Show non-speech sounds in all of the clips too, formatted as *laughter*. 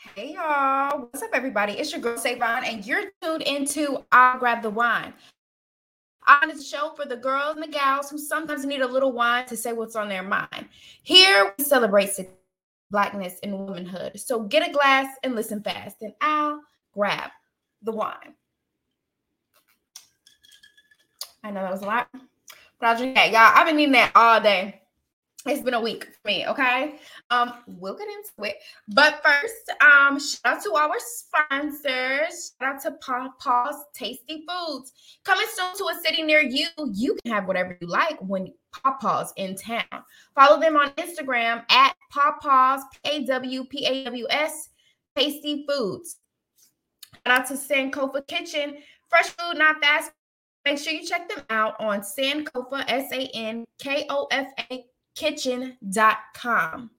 Hey y'all, what's up, everybody? It's your girl Savon, and you're tuned into I'll Grab the Wine. On a show for the girls and the gals who sometimes need a little wine to say what's on their mind. Here we celebrate blackness and womanhood. So get a glass and listen fast, and I'll grab the wine. I know that was a lot, but I'll drink that. Y'all, I've been eating that all day. It's been a week for me, okay? Um, we'll get into it. But first, um, shout out to our sponsors. Shout out to Pawpaw's Tasty Foods. Coming soon to a city near you. You can have whatever you like when Pawpaw's in town. Follow them on Instagram at Pawpaw's, P-A-W-P-A-W-S, Tasty Foods. Shout out to Sankofa Kitchen. Fresh food, not fast. Make sure you check them out on Sankofa, S-A-N-K-O-F-A kitchen.com.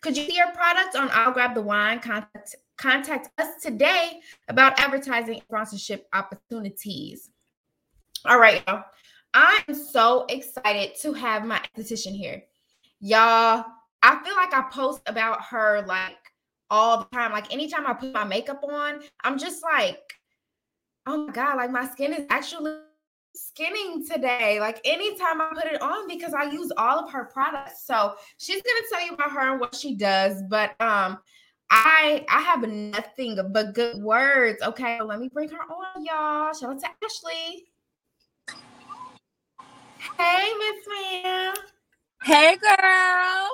Could you see your product on I'll Grab the Wine? Contact, contact us today about advertising sponsorship opportunities. All right, y'all. I'm so excited to have my esthetician here. Y'all, I feel like I post about her like all the time. Like anytime I put my makeup on, I'm just like, oh my God, like my skin is actually skinning today. Like anytime I put it on because I use all of her products. So she's gonna tell you about her and what she does. But um I I have nothing but good words. Okay, let me bring her on, y'all. Shout out to Ashley. Hey, Miss Ma'am. Hey girl.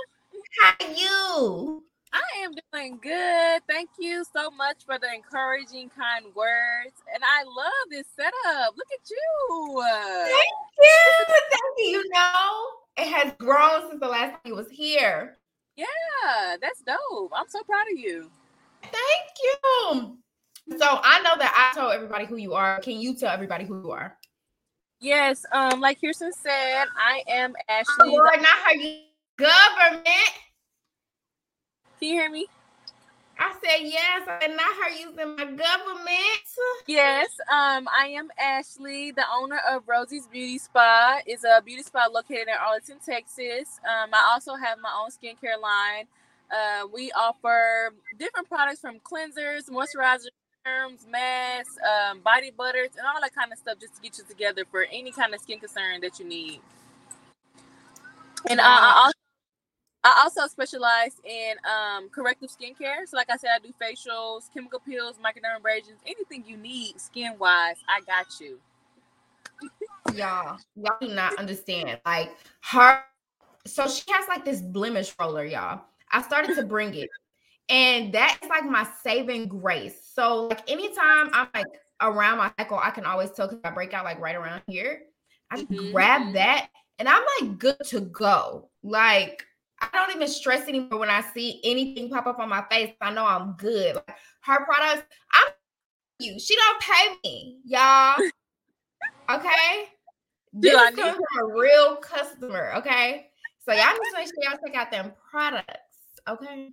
How you? I am doing good. Thank you so much for the encouraging, kind words. And I love this setup. Look at you. Thank you. Thank you. You know, it has grown since the last time you was here. Yeah, that's dope. I'm so proud of you. Thank you. So I know that I told everybody who you are. Can you tell everybody who you are? Yes. Um, like Kirsten said, I am Ashley. Oh, Lord, not her government. Can you hear me? I said yes. I did not her using my government. Yes, um, I am Ashley, the owner of Rosie's Beauty Spa. It's a beauty spa located in Arlington, Texas. Um, I also have my own skincare line. Uh, we offer different products from cleansers, moisturizers, serums, masks, um, body butters, and all that kind of stuff just to get you together for any kind of skin concern that you need. And uh, I also I also specialize in um, corrective skincare. So, like I said, I do facials, chemical peels, microdermabrasions, anything you need skin wise. I got you. y'all, y'all do not understand. Like her, so she has like this blemish roller, y'all. I started to bring it, and that's like my saving grace. So, like anytime I'm like around my cycle, I can always tell because I break out like right around here. I mm-hmm. grab that, and I'm like good to go. Like I don't even stress anymore when I see anything pop up on my face. I know I'm good. Like her products, I'm you. She don't pay me, y'all. Okay. This is coming from a real customer. Okay. So y'all just make sure y'all check out them products. Okay.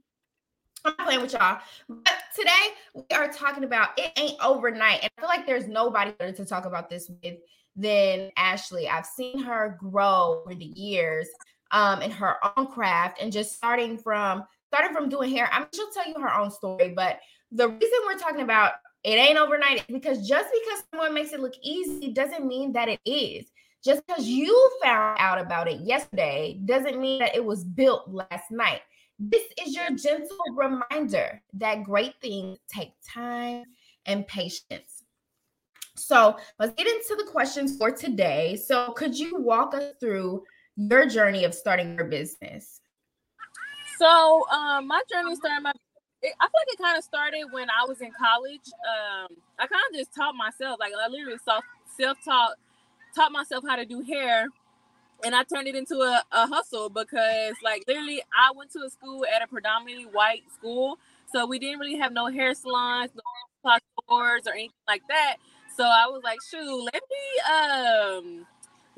I'm playing with y'all. But today we are talking about it ain't overnight. And I feel like there's nobody better to talk about this with than Ashley. I've seen her grow over the years um, in her own craft and just starting from starting from doing hair. I'm she'll tell you her own story, but the reason we're talking about it ain't overnight because just because someone makes it look easy doesn't mean that it is. Just because you found out about it yesterday doesn't mean that it was built last night. This is your gentle reminder that great things take time and patience. So let's get into the questions for today. So, could you walk us through your journey of starting your business? So, um, my journey started my it, I feel like it kind of started when I was in college. Um, I kind of just taught myself, like I literally self taught taught myself how to do hair, and I turned it into a, a hustle because, like, literally, I went to a school at a predominantly white school, so we didn't really have no hair salons, no stores, or anything like that. So I was like, shoot, let me um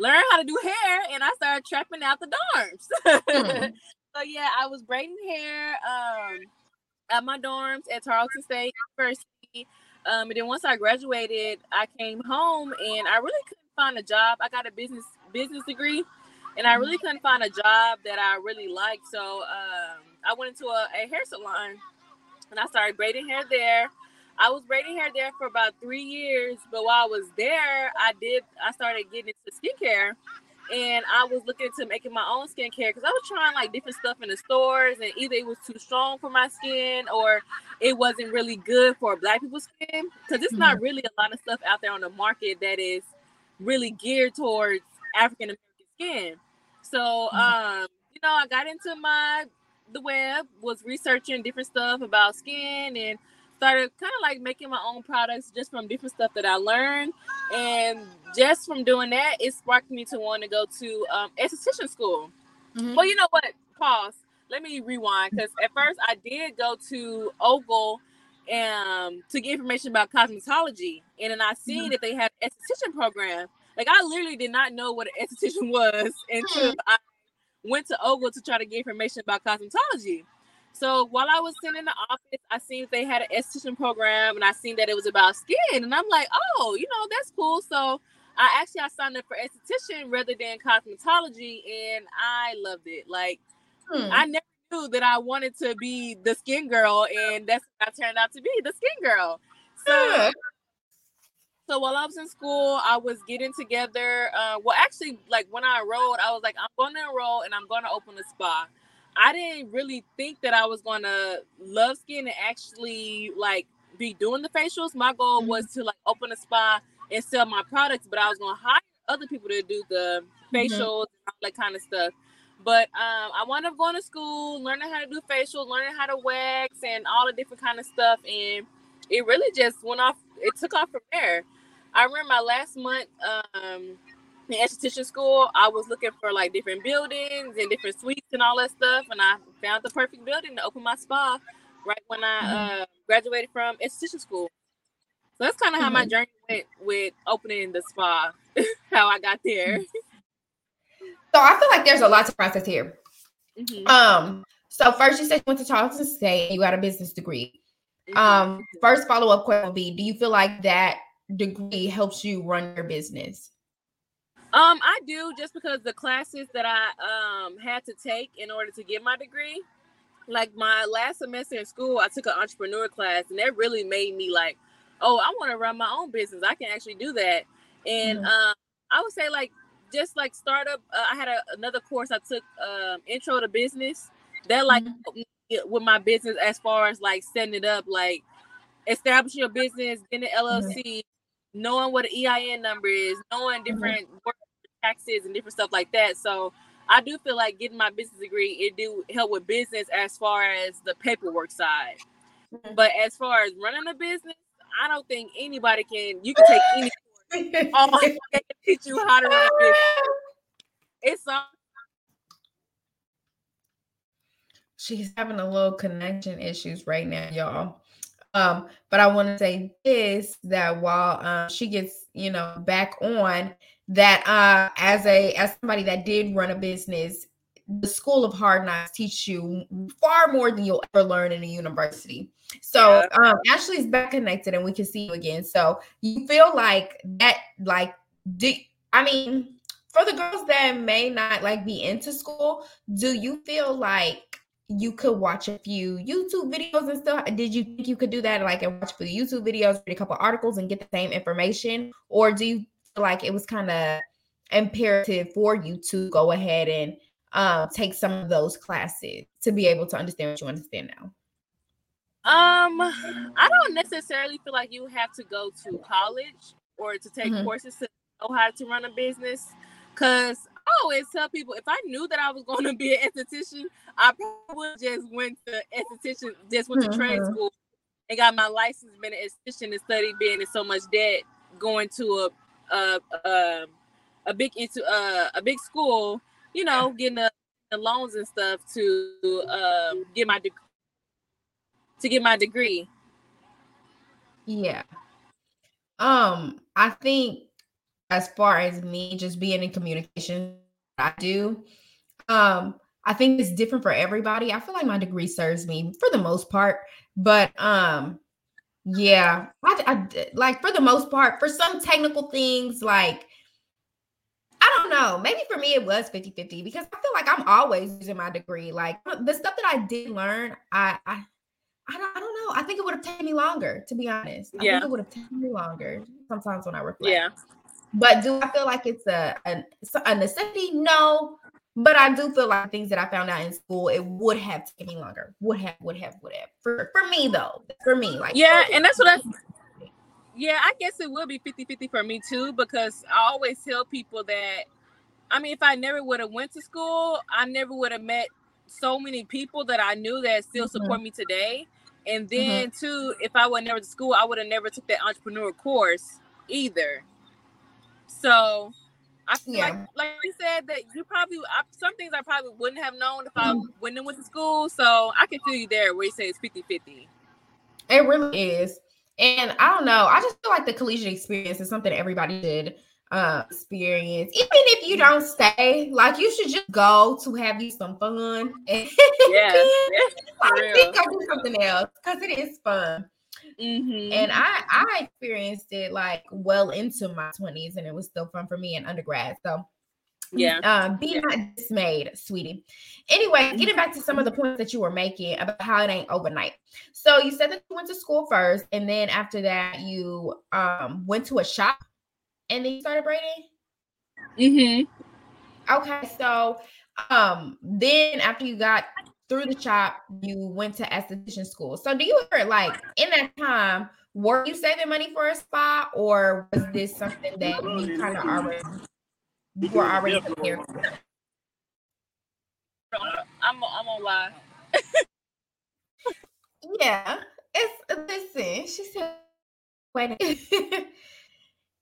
learn how to do hair and I started trapping out the dorms. mm. *laughs* so yeah, I was braiding hair um, at my dorms at Tarleton State University. Um, and then once I graduated, I came home and I really couldn't find a job. I got a business business degree, and I really couldn't find a job that I really liked. So um, I went into a, a hair salon, and I started braiding hair there. I was braiding hair there for about three years, but while I was there, I did I started getting into skincare, and I was looking into making my own skincare because I was trying like different stuff in the stores, and either it was too strong for my skin or it wasn't really good for Black people's skin because it's mm-hmm. not really a lot of stuff out there on the market that is really geared towards African American skin. So, mm-hmm. um, you know, I got into my the web, was researching different stuff about skin and started kind of like making my own products just from different stuff that I learned. And just from doing that, it sparked me to want to go to um, esthetician school. Mm-hmm. Well, you know what? Pause. Let me rewind because at first I did go to Ogle um, to get information about cosmetology, and then I seen mm-hmm. that they had an esthetician program. Like I literally did not know what an esthetician *laughs* was until mm-hmm. I went to Ogle to try to get information about cosmetology. So while I was sitting in the office, I seen they had an esthetician program, and I seen that it was about skin, and I'm like, oh, you know, that's cool. So I actually I signed up for esthetician rather than cosmetology, and I loved it. Like hmm. I never knew that I wanted to be the skin girl, and that's what I turned out to be the skin girl. So. So while I was in school, I was getting together. Uh, well, actually, like when I enrolled, I was like, I'm going to enroll and I'm going to open a spa. I didn't really think that I was gonna love skin and actually like be doing the facials. My goal mm-hmm. was to like open a spa and sell my products, but I was gonna hire other people to do the mm-hmm. facials mm-hmm. and all that kind of stuff. But um, I wound up going to school, learning how to do facials, learning how to wax and all the different kind of stuff, and it really just went off. It took off from there. I remember my last month um, in esthetician school, I was looking for like different buildings and different suites and all that stuff, and I found the perfect building to open my spa right when I mm-hmm. uh, graduated from esthetician school. So that's kind of how mm-hmm. my journey went with opening the spa, *laughs* how I got there. So I feel like there's a lot to process here. Mm-hmm. Um, so first you said you went to Tarleton State, you got a business degree. Mm-hmm. Um, first follow up question will be: Do you feel like that degree helps you run your business? Um, I do just because the classes that I um had to take in order to get my degree, like my last semester in school, I took an entrepreneur class, and that really made me like, oh, I want to run my own business. I can actually do that. And mm-hmm. um, I would say like just like startup. Uh, I had a, another course I took, um, intro to business. That like mm-hmm. with my business as far as like setting it up, like establishing your business, getting an LLC, mm-hmm. knowing what an EIN number is, knowing mm-hmm. different mm-hmm taxes and different stuff like that. So I do feel like getting my business degree, it do help with business as far as the paperwork side. Mm-hmm. But as far as running a business, I don't think anybody can. You can take any. *laughs* oh my God, teach you how to run a business. It's all. She's having a little connection issues right now, y'all. Um, but I want to say this that while um, she gets, you know, back on, that uh as a as somebody that did run a business the school of hard knocks teach you far more than you'll ever learn in a university so yeah. um ashley's back connected and we can see you again so you feel like that like do i mean for the girls that may not like be into school do you feel like you could watch a few YouTube videos and stuff. Did you think you could do that? Like, and watch a few YouTube videos, read a couple articles, and get the same information, or do you like it was kind of imperative for you to go ahead and um, take some of those classes to be able to understand what you understand now? Um, I don't necessarily feel like you have to go to college or to take mm-hmm. courses to know how to run a business. Cause I always tell people if I knew that I was going to be an esthetician, I probably just went to esthetician, just went mm-hmm. to trade mm-hmm. school and got my license, been an esthetician, and studied being in so much debt, going to a a a, a big into a, a big school, you know, getting the, the loans and stuff to um, get my de- to get my degree. Yeah. Um, I think as far as me just being in communication, I do. Um, I think it's different for everybody. I feel like my degree serves me for the most part, but um, yeah, I, I like for the most part, for some technical things, like I don't know, maybe for me it was 50 50 because I feel like I'm always using my degree. Like uh, the stuff that I did learn, I, I I don't, I don't know. I think it would have taken me longer, to be honest. I Yeah. think it would have taken me longer sometimes when I reflect. Yeah. But do I feel like it's a, a a necessity? No. But I do feel like things that I found out in school, it would have taken me longer. Would have, would have, would have. For for me though. For me, like Yeah, and that's what I Yeah, I guess it will be 50-50 for me too because I always tell people that I mean if I never would have went to school, I never would have met so many people that I knew that still Mhm. support me today. And then too, if I would never to school, I would have never took that entrepreneur course either. So I feel like Yeah. like you said that you probably I, some things I probably wouldn't have known if I Mhm. wouldn't have went to school. So I can feel you there where you say it's 50-50. It really is. And I don't know. I just feel like the collegiate experience is something everybody should uh, experience. Even if you don't stay, like you should just go to have you some fun. *laughs* And For like, then go do something else because it is fun. Mm-hmm. And I I experienced it like well into my 20s and it was still fun for me in undergrad. So yeah. uh, be Yeah. not dismayed, sweetie. Anyway, getting back to some of the points that you were making about how it ain't overnight. So you said that you went to school first, and then after that, you um went to a shop, and then you started braiding. Mm-hmm. Okay, so um then after you got through the shop, you went to esthetician school. So do you ever like in that time? Were you saving money for a spa, or was this something that you kind of already you were already prepared for? I'm I'm gonna lie. Yeah, it's listen. She said, "Wait." *laughs*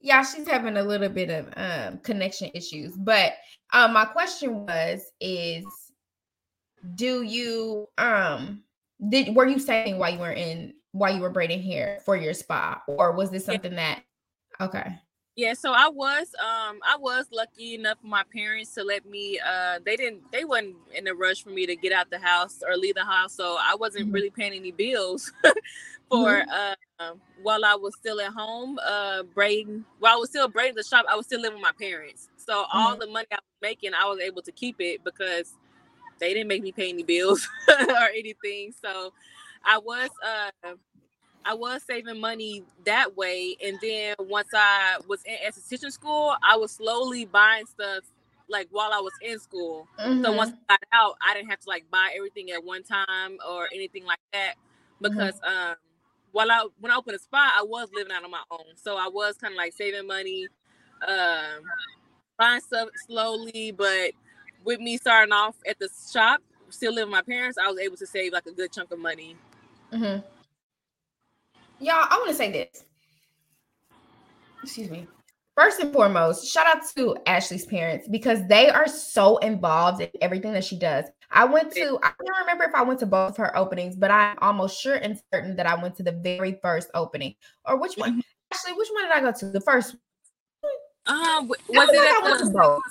yeah, she's having a little bit of um, connection issues. But um, my question was: Is do you um did were you saving while you were in while you were braiding hair for your spa, or was this something that? Okay. Yeah, so I was um I was lucky enough for my parents to let me uh they didn't they wasn't in a rush for me to get out the house or leave the house, so I wasn't Mhm. really paying any bills *laughs* for uh um, while I was still at home uh braiding while I was still braiding the shop, I was still living with my parents. So all the money I was making, I was able to keep it because they didn't make me pay any bills *laughs* or anything. So I was uh I was saving money that way, and then once I was in esthetician school, I was slowly buying stuff like while I was in school. So Mhm. once I got out, I didn't have to like buy everything at one time or anything like that because um while I when I opened a spot, I was living out on my own, so I was kind of like saving money, um, buying stuff slowly, but with me starting off at the shop, still living with my parents, I was able to save like a good chunk of money. Mm-hmm. Y'all, I want to say this. Excuse me. First and foremost, shout out to Ashley's parents because they are so involved in everything that she does. I went to, I don't remember if I went to both her openings, but I'm almost sure and certain that I went to the very first opening. Or which one? Actually, which one did I go to? The first. Um, w- I was feel it like at I went to both.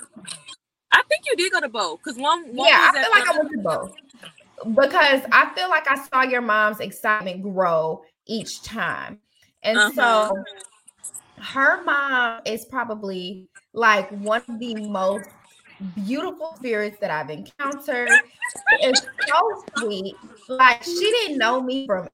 I think you did go to both because one, one yeah, I feel like I went to both because I feel like I saw your mom's excitement grow each time, and Uh-huh. so her mom is probably like one of the most beautiful spirits that I've encountered. It's so sweet. Like she didn't know me from.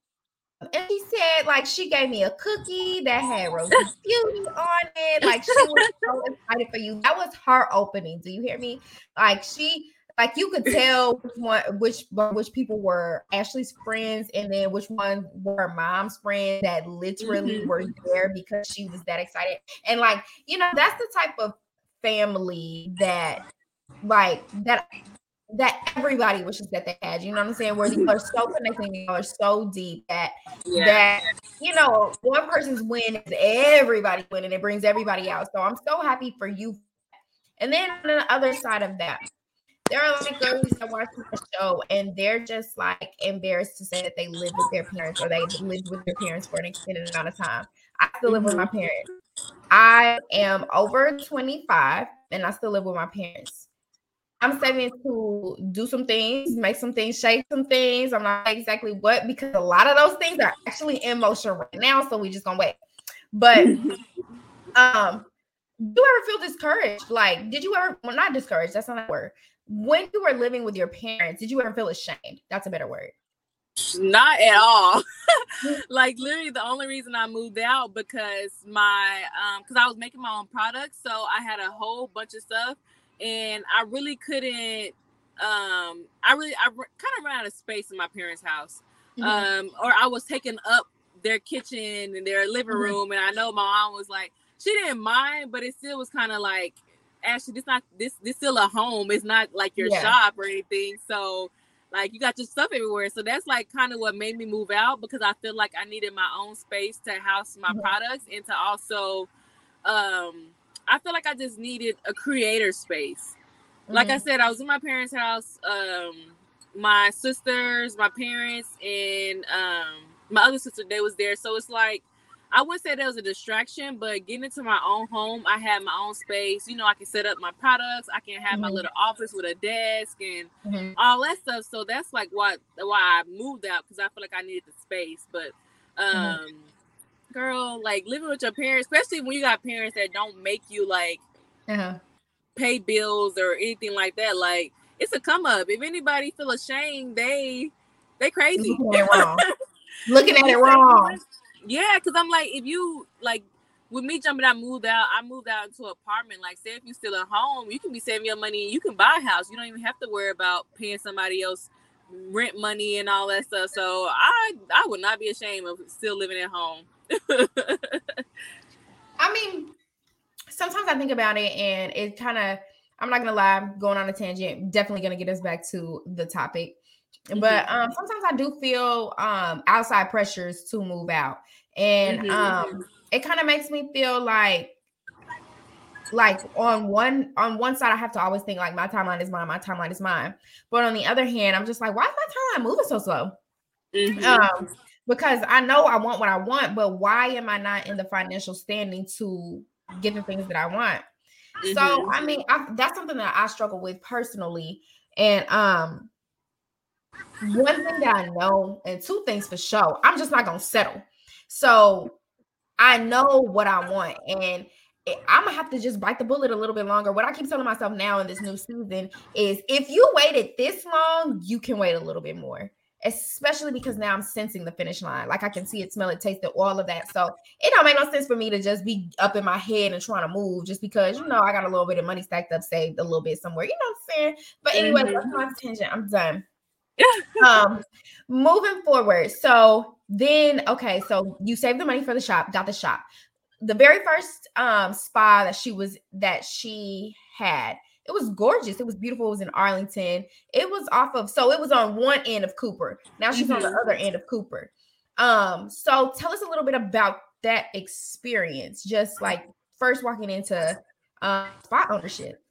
And she said, like, she gave me a cookie that had *laughs* Rose Beauty on it. Like, she was *laughs* so excited for you. That was her opening. Do you hear me? Like, she, like, you could tell which one, which, which people were Ashley's friends, and then which one were mom's friends that literally Mhm. were there because she was that excited. And like, you know, that's the type of family that, like, that that everybody wishes that they had. You know what I'm saying? Where you are so *laughs* connected, you are so deep that yeah. that you know one person's win is everybody winning. It brings everybody out. So I'm so happy for you. And then on the other side of that, there are like girls that watch the show and they're just like embarrassed to say that they live with their parents or they lived with their parents for an extended amount of time. I still live with my mm-hmm. parents. I am over 25 and I still live with my parents. I'm saving to do some things, make some things, shape some things. I'm not exactly what because a lot of those things are actually in motion right now. So we just gonna wait. But *laughs* um, do you ever feel discouraged? Like, did you ever well not discouraged, that's not a word. When you were living with your parents, did you ever feel ashamed? That's a better word. Not at all. *laughs* like literally the only reason I moved out because my um because I was making my own products, so I had a whole bunch of stuff and I really couldn't um I really I kind of ran out of space in my parents' house. Mm-hmm. Um or I was taking up their kitchen and their living mm-hmm. room and I know my mom was like she didn't mind, but it still was kind of like actually, this not this this still a home. It's not like your yeah. shop or anything. So like you got your stuff everywhere. So that's like kind of what made me move out because I feel like I needed my own space to house my mm-hmm. products and to also um I feel like I just needed a creator space. Mm-hmm. Like I mm-hmm. said, I was in my parents' house, um, my sisters, my parents, and um my other sister, they was there. So it's like I wouldn't say that was a distraction, but getting into my own home, I had my own space. You know, I can set up my products. I can have mm-hmm. my little office with a desk and mm-hmm. all that stuff. So that's like why why I moved out because I feel like I needed the space. But mm-hmm. um. Girl, like living with your parents, especially when you got parents that don't make you like uh-huh. pay bills or anything like that, like it's a come up. If anybody feel ashamed, they they crazy. Looking at it wrong. *laughs* Looking at it wrong. Yeah, because I'm like, if you like with me jumping I moved out, I moved out into an apartment. Like, say if you're still at home, you can be saving your money. You can buy a house. You don't even have to worry about paying somebody else rent money and all that stuff. So I I would not be ashamed of still living at home. *laughs* I mean, sometimes I think about it and it kind of I'm not gonna lie, going on a tangent, definitely gonna get us back to the topic. But mm-hmm. um, sometimes I do feel um, outside pressures to move out, and mm-hmm. um, it kind of makes me feel like like on one on one side I have to always think like my timeline is mine, my timeline is mine. But on the other hand, I'm just like, why is my timeline moving so slow? Mm-hmm. Um, because I know I want what I want, but why am I not in the financial standing to get the things that I want? Mm-hmm. So I mean, I, that's something that I struggle with personally, and um, one thing that I know, and two things for sure, I'm just not gonna settle. So I know what I want, and I'm gonna have to just bite the bullet a little bit longer. What I keep telling myself now in this new season is if you waited this long, you can wait a little bit more. Especially because now I'm sensing the finish line. Like I can see it, smell it, taste it, all of that. So it don't make no sense for me to just be up in my head and trying to move just because you know I got a little bit of money stacked up, saved a little bit somewhere. You know what I'm saying? But anyway, mm-hmm. that's my tangent. I'm done *laughs* um, moving forward. So then, okay, so you saved the money for the shop, got the shop. The very first um spa that she was that she had, it was gorgeous. It was beautiful. It was in Arlington. It was off of so it was on one end of Cooper. Now she's mm-hmm. on the mm-hmm. other end of Cooper. Um, so tell us a little bit about that experience, just like first walking into uh, spot ownership.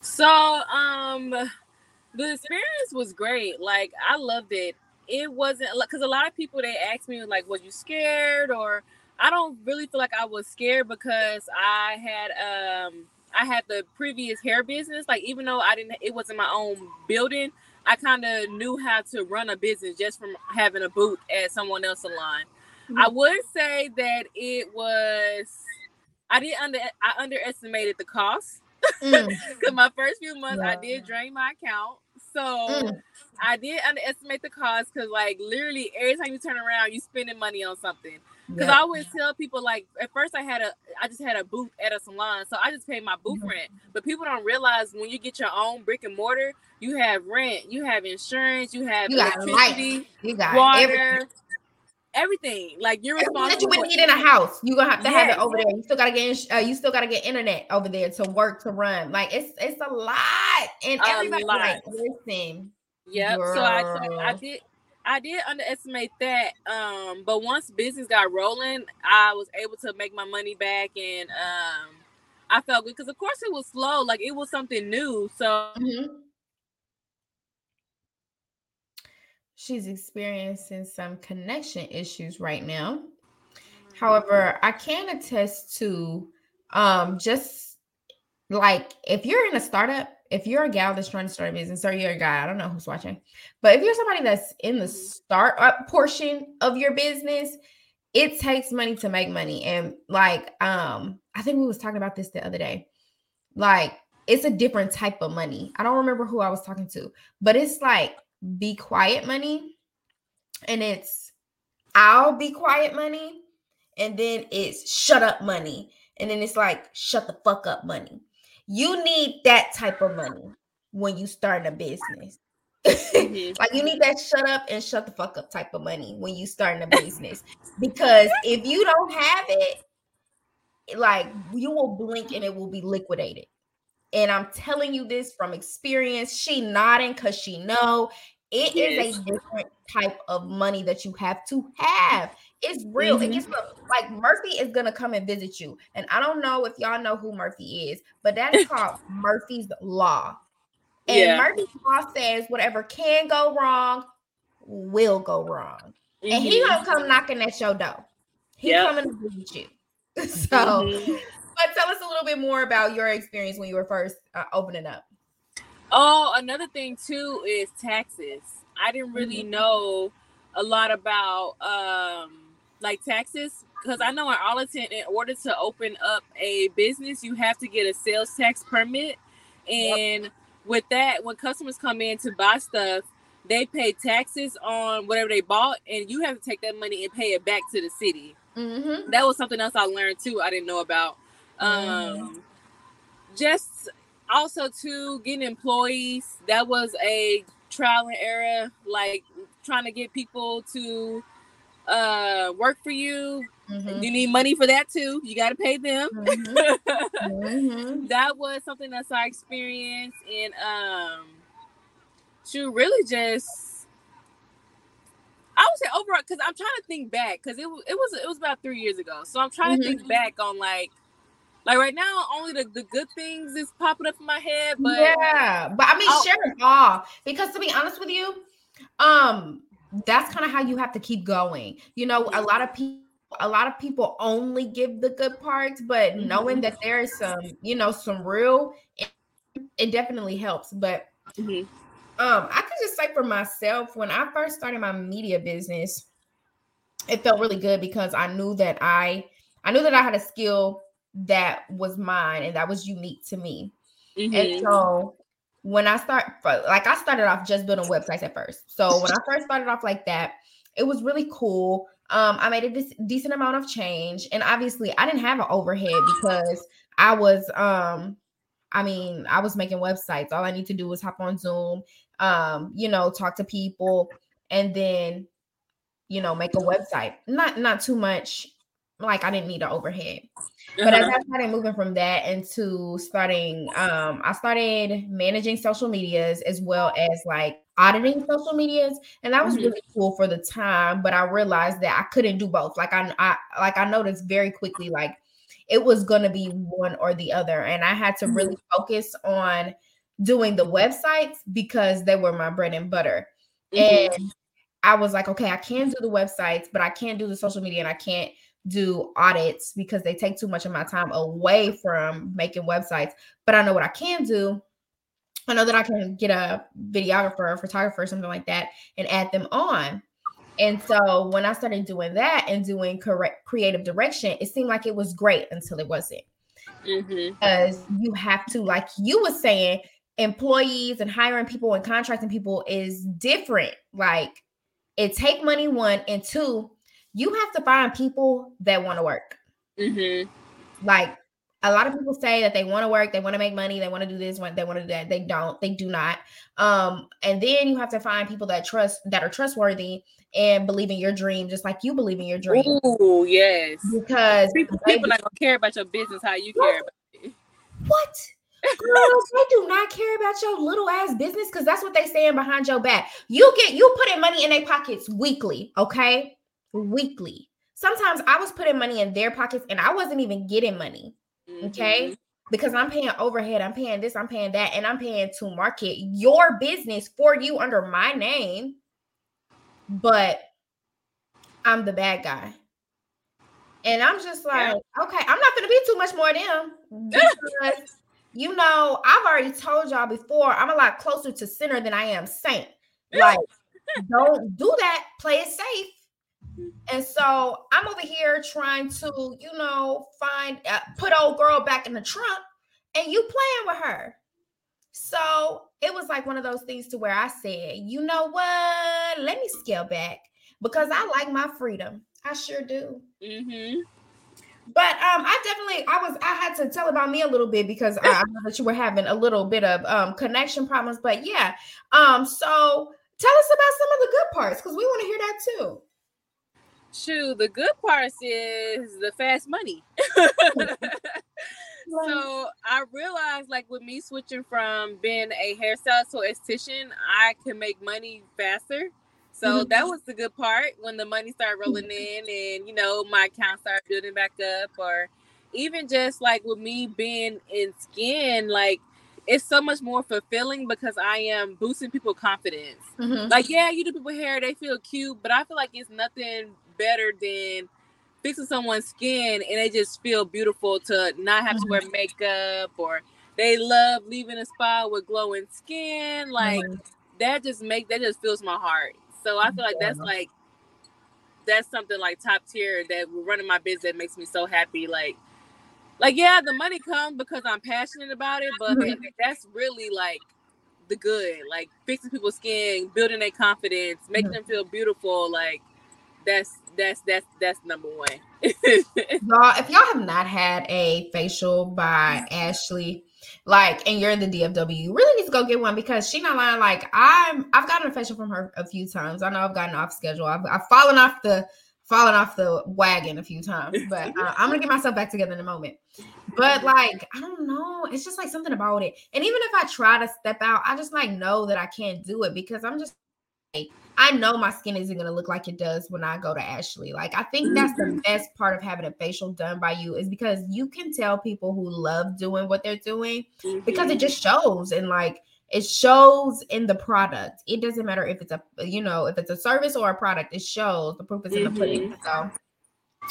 So um the experience was great. Like I loved it. It wasn't because a lot of people they asked me like, "Was you scared?" Or I don't really feel like I was scared because I had um I had the previous hair business. Like even though I didn't, it wasn't my own building. I kind of knew how to run a business just from having a booth at someone else's salon. Mm-hmm. I would say that it was. I did under I underestimated the cost because mm. *laughs* my first few months yeah. I did drain my account. So mm. I did underestimate the cost because, like, literally every time you turn around, you're spending money on something. Because yep. I always tell people, like, at first I had a, I just had a booth at a salon, so I just paid my booth mm-hmm. rent. But people don't realize when you get your own brick and mortar, you have rent, you have insurance, you have you electricity, you got water. Everything everything. Like you're responsible. That you would need in a house. you're gonna have to yes. have it over there. You still gotta get. Uh, you still gotta get internet over there to work to run. Like it's it's a lot, and everybody like listen. Yep. Girl. So I I did. I did underestimate that. Um, but once business got rolling, I was able to make my money back and um I felt good because of course it was slow, like it was something new. So mm-hmm. she's experiencing some connection issues right now. However, I can attest to um just like if you're in a startup, if you're a gal that's trying to start a business, or you're a guy, I don't know who's watching, but if you're somebody that's in the startup portion of your business, it takes money to make money. And like um, I think we was talking about this the other day. Like it's a different type of money. I don't remember who I was talking to, but it's like be quiet money and it's I'll be quiet money, and then it's shut up money, and then it's like shut the fuck up money. You need that type of money when you start a business. Mm-hmm. *laughs* like you need that shut up and shut the fuck up type of money when you starting a business because if you don't have it like you will blink and it will be liquidated and i'm telling you this from experience she nodding because she know it yes. is a different type of money that you have to have it's real mm-hmm. it gets like murphy is gonna come and visit you and i don't know if y'all know who murphy is but that is called *laughs* murphy's law and yeah. Murphy's Law says whatever can go wrong will go wrong. Mm-hmm. And he mm-hmm. gonna come knocking at your door. He yep. coming to visit you. *laughs* so mm-hmm. but tell us a little bit more about your experience when you were first uh, opening up. Oh, another thing too is taxes. I didn't really mm-hmm. know a lot about um like taxes because I know in Arlington, in order to open up a business, you have to get a sales tax permit. And yep with that, when customers come in to buy stuff, they pay taxes on whatever they bought, and you have to take that money and pay it back to the city. Mm-hmm. That was something else I learned too. I didn't know about. Mm-hmm. Um, just also to getting employees. That was a trial and error, like trying to get people to uh, work for you. Mm-hmm. You need money for that too. You got to pay them. Mm-hmm. mm-hmm. *laughs* That was something that's our experience and um, to really just, I would say overall, because I'm trying to think back, because it it was it was about three years ago. So I'm trying to think mm-hmm. back on like like right now, only the, the good things is popping up in my head. But yeah, but I mean, I'll, share it all because to be honest with you, um, that's kind of how you have to keep going. You know, a lot of people a lot of people only give the good parts, but mm-hmm. knowing that there is some, you know, some real, it, it definitely helps. But mm-hmm. um, I could just say for myself, when I first started my media business, it felt really good because I knew that I, I knew that I had a skill that was mine and that was unique to me. Mm-hmm. And so when I start, like I started off just building websites at first. So when I first started off like that, it was really cool. Um, I made a de- decent amount of change, and obviously, I didn't have an overhead because I was, um, I mean, I was making websites. All I need to do is hop on Zoom, um, you know, talk to people, and then, you know, make a website. Not not too much like I didn't need an overhead. But as. I started moving from that into starting, um, I started managing social medias as well as like auditing social medias, and that was mm-hmm. really cool for the time. But I realized that I couldn't do both. Like I, I like I noticed very quickly, like it was gonna be one or the other, and I had to mm-hmm. really focus on doing the websites because they were my bread and butter. Mm-hmm. And I was like, okay, I can do the websites, but I can't do the social media, and I can't do audits because they take too much of my time away from making websites. But I know what I can do. I know that I can get a videographer, a photographer, something like that, and add them on. And so when I started doing that and doing correct creative direction, it seemed like it was great until it wasn't. Mm-hmm. Because you have to, like you were saying, employees and hiring people and contracting people is different. Like it take money one and two you have to find people that want to work. Mm-hmm. Like a lot of people say that they want to work, they want to make money, they want to do this, they want to do that. They don't, they do not. Um, and then you have to find people that trust that are trustworthy and believe in your dream, just like you believe in your dream. Oh yes, because people, people not gonna care about your business how you care about it. What? Girls, they do not care about your little ass business because that's what they saying behind your back. You get you putting money in their pockets weekly, okay? Weekly. Sometimes I was putting money in their pockets and I wasn't even getting money. Mm-hmm. Okay. Because I'm paying overhead, I'm paying this, I'm paying that, and I'm paying to market your business for you under my name. But I'm the bad guy. And I'm just like, yeah. okay, I'm not gonna be too much more them *laughs* because you know, I've already told y'all before, I'm a lot closer to sinner than I am saint. *laughs* Like, don't do that, play it safe. And so I'm over here trying to, you know, find uh, put old girl back in the trunk, and you playing with her. So it was like one of those things to where I said, you know what? Let me scale back because I like my freedom. I sure do. Mm-hmm. But um, I definitely I was I had to tell about me a little bit because I, I know that you were having a little bit of um connection problems. But yeah, um, so tell us about some of the good parts because we want to hear that too. Shoot, the good parts is the fast money. *laughs* so I realized like with me switching from being a hairstylist to esthetician, I can make money faster. So mm-hmm. that was the good part when the money started rolling in and you know my account started building back up or even just like with me being in skin, like it's so much more fulfilling because I am boosting people confidence. Mm-hmm. Like, yeah, you do people hair, they feel cute, but I feel like it's nothing better than fixing someone's skin and they just feel beautiful to not have to wear mm-hmm. makeup or they love leaving a spa with glowing skin. Like mm-hmm. that just make that just fills my heart. So I feel like that's like that's something like top tier that we're running my business that makes me so happy. Like like yeah, the money comes because I'm passionate about it, but mm-hmm. that's really like the good, like fixing people's skin, building their confidence, making mm-hmm. them feel beautiful. Like that's that's that's that's number one. *laughs* y'all, if y'all have not had a facial by Ashley, like, and you're in the DFW, you really need to go get one because she not lying. Like, I'm I've gotten a facial from her a few times. I know I've gotten off schedule. I've, I've fallen off the fallen off the wagon a few times, but uh, I'm gonna get myself back together in a moment. But like, I don't know, it's just like something about it. And even if I try to step out, I just like know that I can't do it because I'm just like I know my skin isn't going to look like it does when I go to Ashley. Like, I think that's the mm-hmm. best part of having a facial done by you is because you can tell people who love doing what they're doing mm-hmm. because it mm-hmm. just shows and like it shows in the product. It doesn't matter if it's a you know if it's a service or a product. It shows the proof is in the pudding. Mm-hmm. So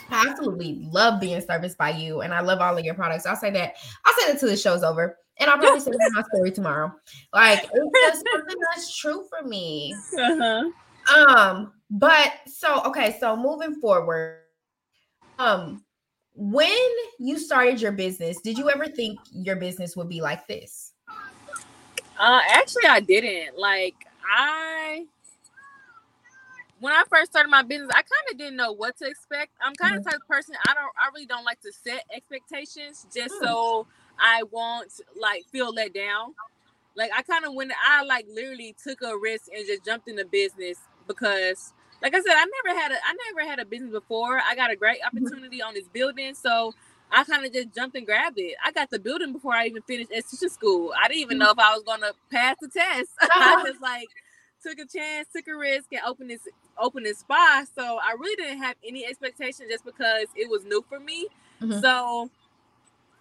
I absolutely love being serviced by you, and I love all of your products. I'll say that. I'll say that till the show's over. And I'll probably *laughs* say my story tomorrow. Like it's something that's true for me. Uh-huh. Um, but so okay, so moving forward, um, when you started your business, did you ever think your business would be like this? Uh actually I didn't. Like I when I first started my business, I kind of didn't know what to expect. I'm kind of mm-hmm. type of person I don't I really don't like to set expectations just mm. so I won't like feel let down. Like I kind of when I like literally took a risk and just jumped into business because like I said, I never had a I never had a business before. I got a great mm-hmm. opportunity on this building. So I kind of just jumped and grabbed it. I got the building before I even finished esthetician school. I didn't even mm-hmm. know if I was gonna pass the test. *laughs* I *laughs* just like took a chance, took a risk, and opened this opened this spa. So I really didn't have any expectation just because it was new for me. Mm-hmm. So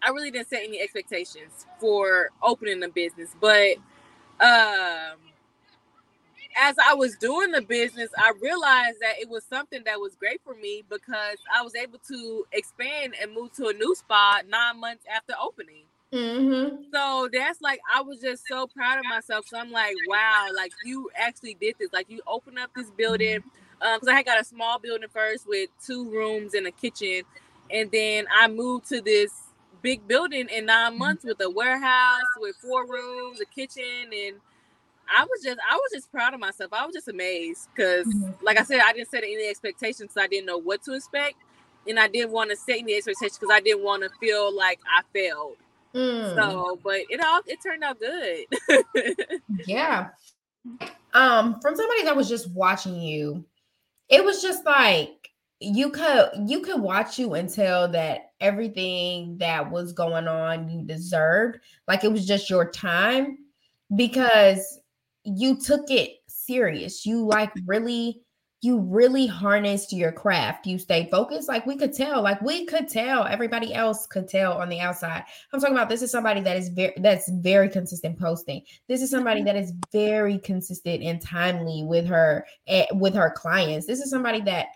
I really didn't set any expectations for opening a business, but um, as I was doing the business, I realized that it was something that was great for me because I was able to expand and move to a new spot nine months after opening. Mm-hmm. So that's like I was just so proud of myself. So I'm like, wow, like you actually did this. Like you opened up this building because um, I had got a small building first with two rooms and a kitchen, and then I moved to this big building in nine months with a warehouse with four rooms, a kitchen, and I was just I was just proud of myself. I was just amazed because, mm-hmm. like I said, I didn't set any expectations. I didn't know what to expect, and I didn't want to set any expectations because I didn't want to feel like I failed. Mm. So, but it all it turned out good. yeah. Um, from somebody that was just watching you, it was just like you could you could watch you and tell that everything that was going on you deserved like it was just your time because you took it serious. You like really you really harnessed your craft. You stayed focused. Like we could tell like we could tell everybody else could tell on the outside. I'm talking about this is somebody that is very that's very consistent posting. This is somebody mm-hmm. that is very consistent and timely with her eh, with her clients. This is somebody that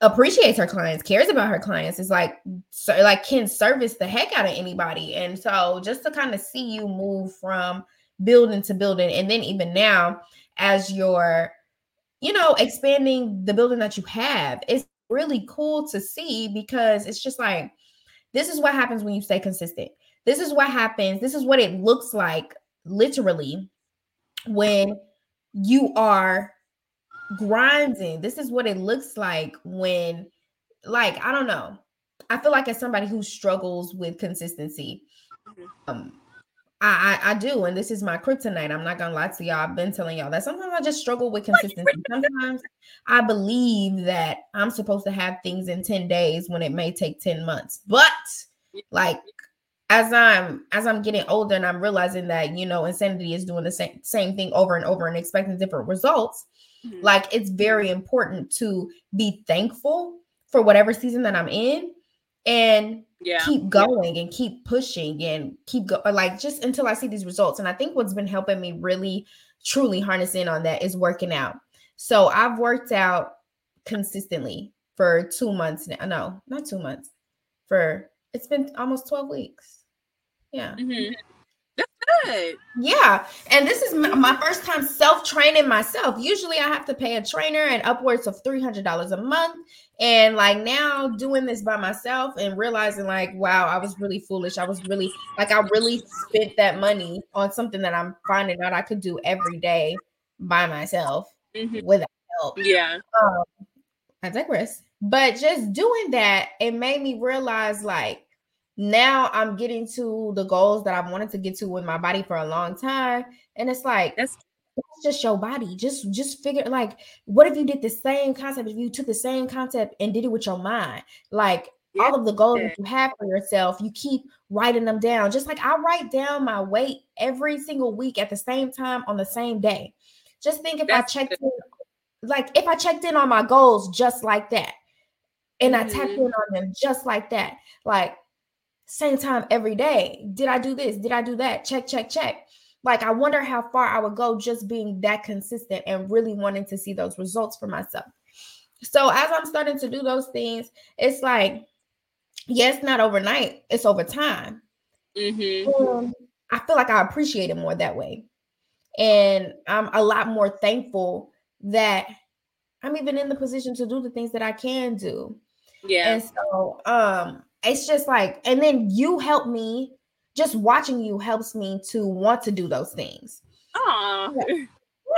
appreciates her clients, cares about her clients, is like so like can service the heck out of anybody. And so just to kind of see you move from building to building, and then even now as you're, you know, expanding the building that you have, it's really cool to see because it's just like this is what happens when you stay consistent. This is what happens. This is what it looks like literally when you are grinding. This is what it looks like when, like, I don't know. I feel like as somebody who struggles with consistency, mm-hmm. um, I, I, I do, and this is my kryptonite. I'm not gonna lie to y'all. I've been telling y'all that sometimes I just struggle with consistency. Sometimes I believe that I'm supposed to have things in 10 days when it may take 10 months. But like as I'm as I'm getting older and I'm realizing that you know insanity is doing the same same thing over and over and expecting different results, mm-hmm. like it's very important to be thankful for whatever season that I'm in and yeah. keep going and keep pushing and keep going like just until I see these results. And I think what's been helping me really truly harness in on that is working out. So I've worked out consistently for two months now. No, not two months. For it's been almost 12 weeks. Yeah. Mm-hmm good. Yeah. And this is my first time self training myself. Usually I have to pay a trainer and upwards of $300 a month. And like now doing this by myself and realizing, like, wow, I was really foolish. I was really, like, I really spent that money on something that I'm finding out I could do every day by myself mm-hmm. without help. Yeah. Um, I digress. But just doing that, it made me realize, like, now I'm getting to the goals that I've wanted to get to with my body for a long time. And it's like that's just your body. Just just figure like what if you did the same concept if you took the same concept and did it with your mind? Like yeah. all of the goals that you have for yourself, you keep writing them down. Just like I write down my weight every single week at the same time on the same day. Just think if that's I checked good. in, like if I checked in on my goals just like that, and. I tapped mm-hmm. in on them just like that, like same time every day. Did I do this? Did I do that? Check, check, check. Like, I wonder how far I would go just being that consistent and really wanting to see those results for myself. So, as I'm starting to do those things, it's like, yes, not overnight, it's over time. Mm-hmm. Um, I feel like I appreciate it more that way. And I'm a lot more thankful that I'm even in the position to do the things that I can do. Yeah. And so um it's just like, and then you help me. Just watching you helps me to want to do those things. Oh, yeah,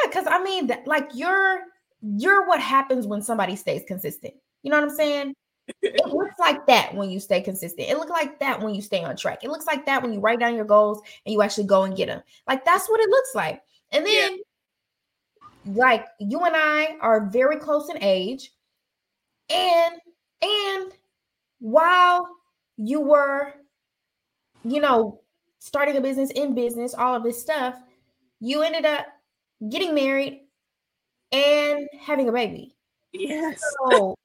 because yeah, I mean, that. like you're you're what happens when somebody stays consistent. You know what I'm saying? *laughs* it looks like that when you stay consistent. It looks like that when you stay on track. It looks like that when you write down your goals and you actually go and get them. Like that's what it looks like. And then, yeah. like you and I are very close in age, and and while you were, you know, starting a business in business, all of this stuff, you ended up getting married and having a baby. Yes. So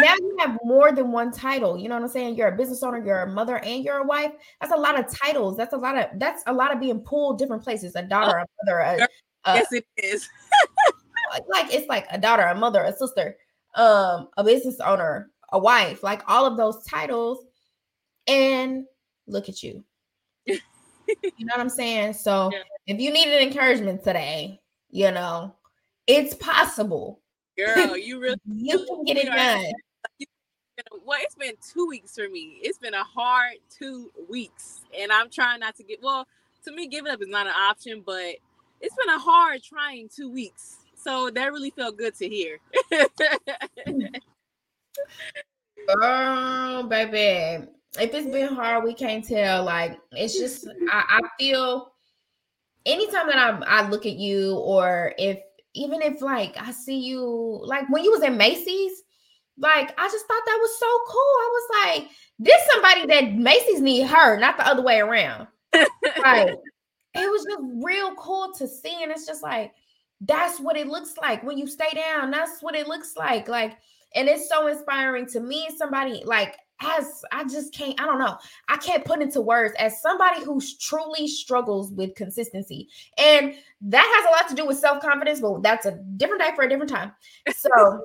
now you have more than one title. You know what I'm saying? You're a business owner, you're a mother, and you're a wife. That's a lot of titles. That's a lot of that's a lot of being pulled different places. A daughter, a mother, a, a yes, it is. *laughs* like it's like a daughter, a mother, a sister, um, a business owner, a wife, like all of those titles. And look at you. *laughs* you know what I'm saying? So yeah. if you need an encouragement today, you know, it's possible. Girl, *laughs* you really you can get it done. *laughs* Well, it's been two weeks for me. It's been a hard two weeks, and I'm trying not to get. Well, to me, giving up is not an option, but it's been a hard trying two weeks. So that really felt good to hear. Girl, baby. If it's been hard, we can't tell. Like it's just I, I feel anytime that I, I look at you, or if even if like I see you, like when you was in Macy's, like I just thought that was so cool. I was like, this somebody that Macy's need her, not the other way around. like it was just real cool to see, and it's just like that's what it looks like when you stay down. That's what it looks like. Like and it's so inspiring to me somebody like as I just can't, I don't know. I can't put into words as somebody who truly struggles with consistency. And that has a lot to do with self-confidence, but that's a different day for a different time. So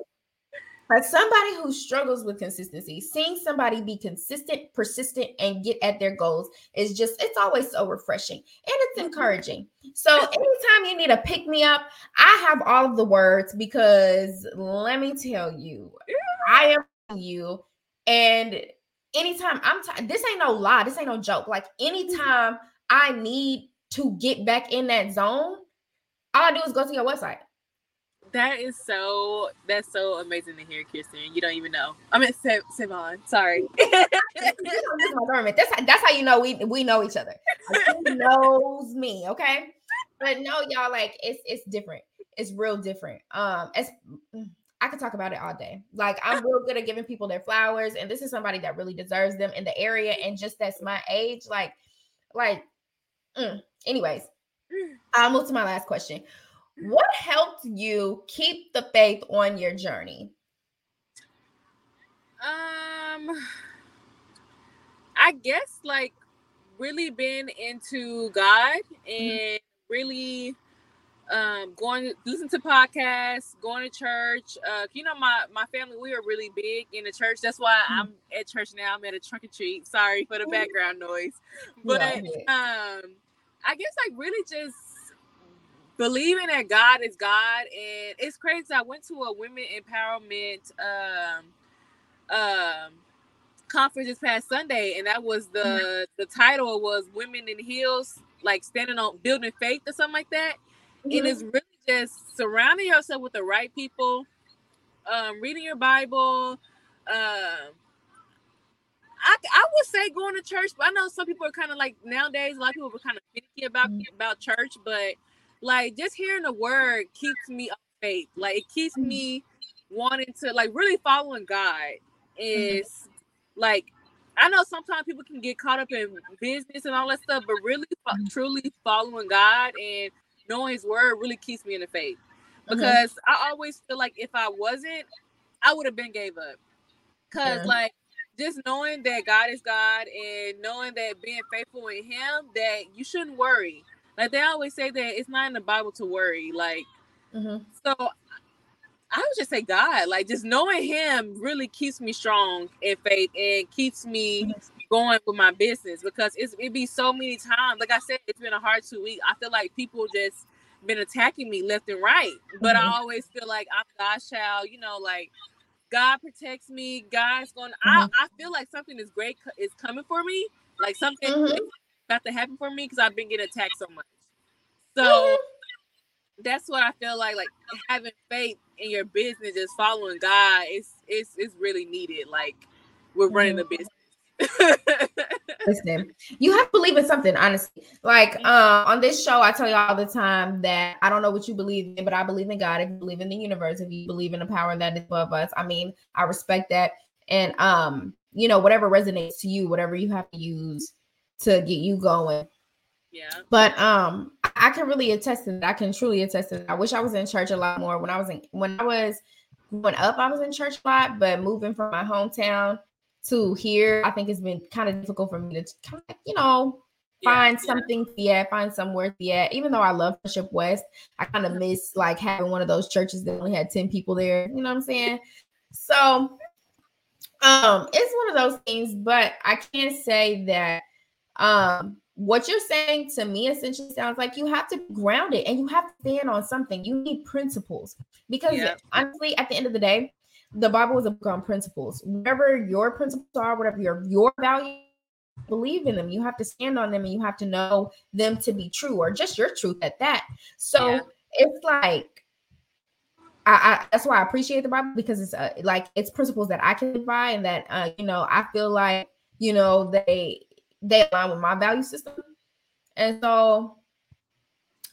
as somebody who struggles with consistency, seeing somebody be consistent, persistent, and get at their goals is just, it's always so refreshing and it's mm-hmm. encouraging. So, anytime you need a pick me up, I have all of the words because let me tell you, I am you. And anytime I'm, t- this ain't no lie, this ain't no joke. Like, anytime I need to get back in that zone, all I do is go to your website That is so that's so amazing to hear, Kirsten. You don't even know. I mean Se- Sevon. Sorry. *laughs* that's that's how you know we we know each other. He *laughs* knows me, okay? But no, y'all, like it's it's different. It's real different. Um, it's mm, I could talk about it all day. Like I'm real good at giving people their flowers, and this is somebody that really deserves them in the area, and just that's my age. Like, like, mm. anyways, I'll move to my last question. What helped you keep the faith on your journey? Um, I guess like really been into God mm-hmm. and mm-hmm. really um going listen to podcasts going to church uh you know my my family we are really big in the church that's why mm-hmm. i'm at church now i'm at a trunk and treat sorry for the background noise but yeah, um i guess like really just believing that God is God, and it's crazy. I went to a women empowerment um, um, conference this past Sunday, and that was the mm-hmm. the title was "Women in Heels," like standing on building faith or something like that. Mm-hmm. And it's really just surrounding yourself with the right people, um, reading your Bible. Um, I, I would say going to church, but I know some people are kind of like nowadays. A lot of people are kind of finicky about mm-hmm. about church, but like just hearing the word keeps me up faith. Like it keeps mm-hmm. me wanting to like really following God mm-hmm. is mm-hmm. like I know sometimes people can get caught up in business and all that stuff, but really mm-hmm. truly following God and knowing his word really keeps me in the faith. Mm-hmm. Because mm-hmm. I always feel like if I wasn't, I would have been gave up. Cause like just knowing that God is God and knowing that being faithful in him, that you shouldn't worry. Like they always say that it's not in the Bible to worry. Like, mm-hmm. so I would just say God. Like just knowing Him really keeps me strong in faith and keeps me going with my business because it's it be so many times. Like I said, it's been a hard two weeks. I feel like people just been attacking me left and right, but mm-hmm. I always feel like I'm God's child. You know, like God protects me. God's going. I mm-hmm. I feel like something is great is coming for me. Like something mm-hmm about to happen for me because I've been getting attacked so much. So mm-hmm. that's what I feel like. Like having faith in your business, just following God, it's it's it's really needed. Like we're running mm-hmm. the business. *laughs* Listen, you have to believe in something, honestly. Like uh, on this show, I tell you all the time that I don't know what you believe in, but I believe in God. If you believe in the universe, if you believe in the power that is above us, I mean, I respect that. And um, you know, whatever resonates to you, whatever you have to use to get you going. Yeah. But um I can really attest to that. I can truly attest to that. I wish I was in church a lot more. When I was in when I was growing up, I was in church a lot, but moving from my hometown to here, I think it's been kind of difficult for me to kind of, you know, find yeah, something yeah. to find somewhere to at. Even though I love Worship West, I kind of miss like having one of those churches that only had 10 people there. You know what I'm saying? So um it's one of those things, but I can't say that um what you're saying to me essentially sounds like you have to ground it and you have to stand on something. You need principles because yeah. honestly, at the end of the day, the Bible is a book on principles. Whatever your principles are, whatever your your value, believe in them. You have to stand on them and you have to know them to be true or just your truth at that. So yeah. it's like I, I, that's why I appreciate the Bible because it's uh, like it's principles that I can live by and that uh, you know I feel like you know they they align with my value system. And so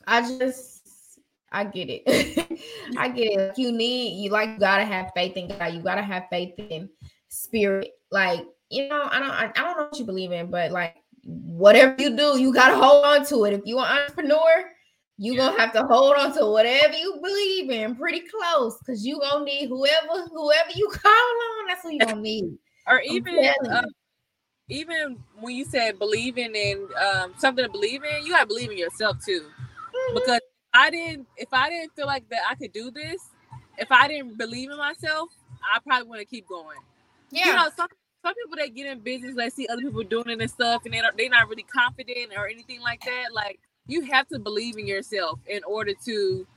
I just I get it. *laughs* I get it. You need you like you gotta have faith in God. You gotta have faith in spirit. Like, you know, I don't I, I don't know what you believe in, but like whatever you do, you gotta hold on to it. If you're an entrepreneur, you're gonna have to hold on to whatever you believe in pretty close because you gonna need whoever whoever you call on, that's what you gonna need. or even uh, even when you said believing in um, something to believe in, you gotta believe in yourself too. Because I didn't, if I didn't feel like that I could do this, if I didn't believe in myself, I probably want to keep going. Yeah. You know, some some people that get in business, they see other people doing it and stuff, and they don't, they're not really confident or anything like that. Like you have to believe in yourself in order to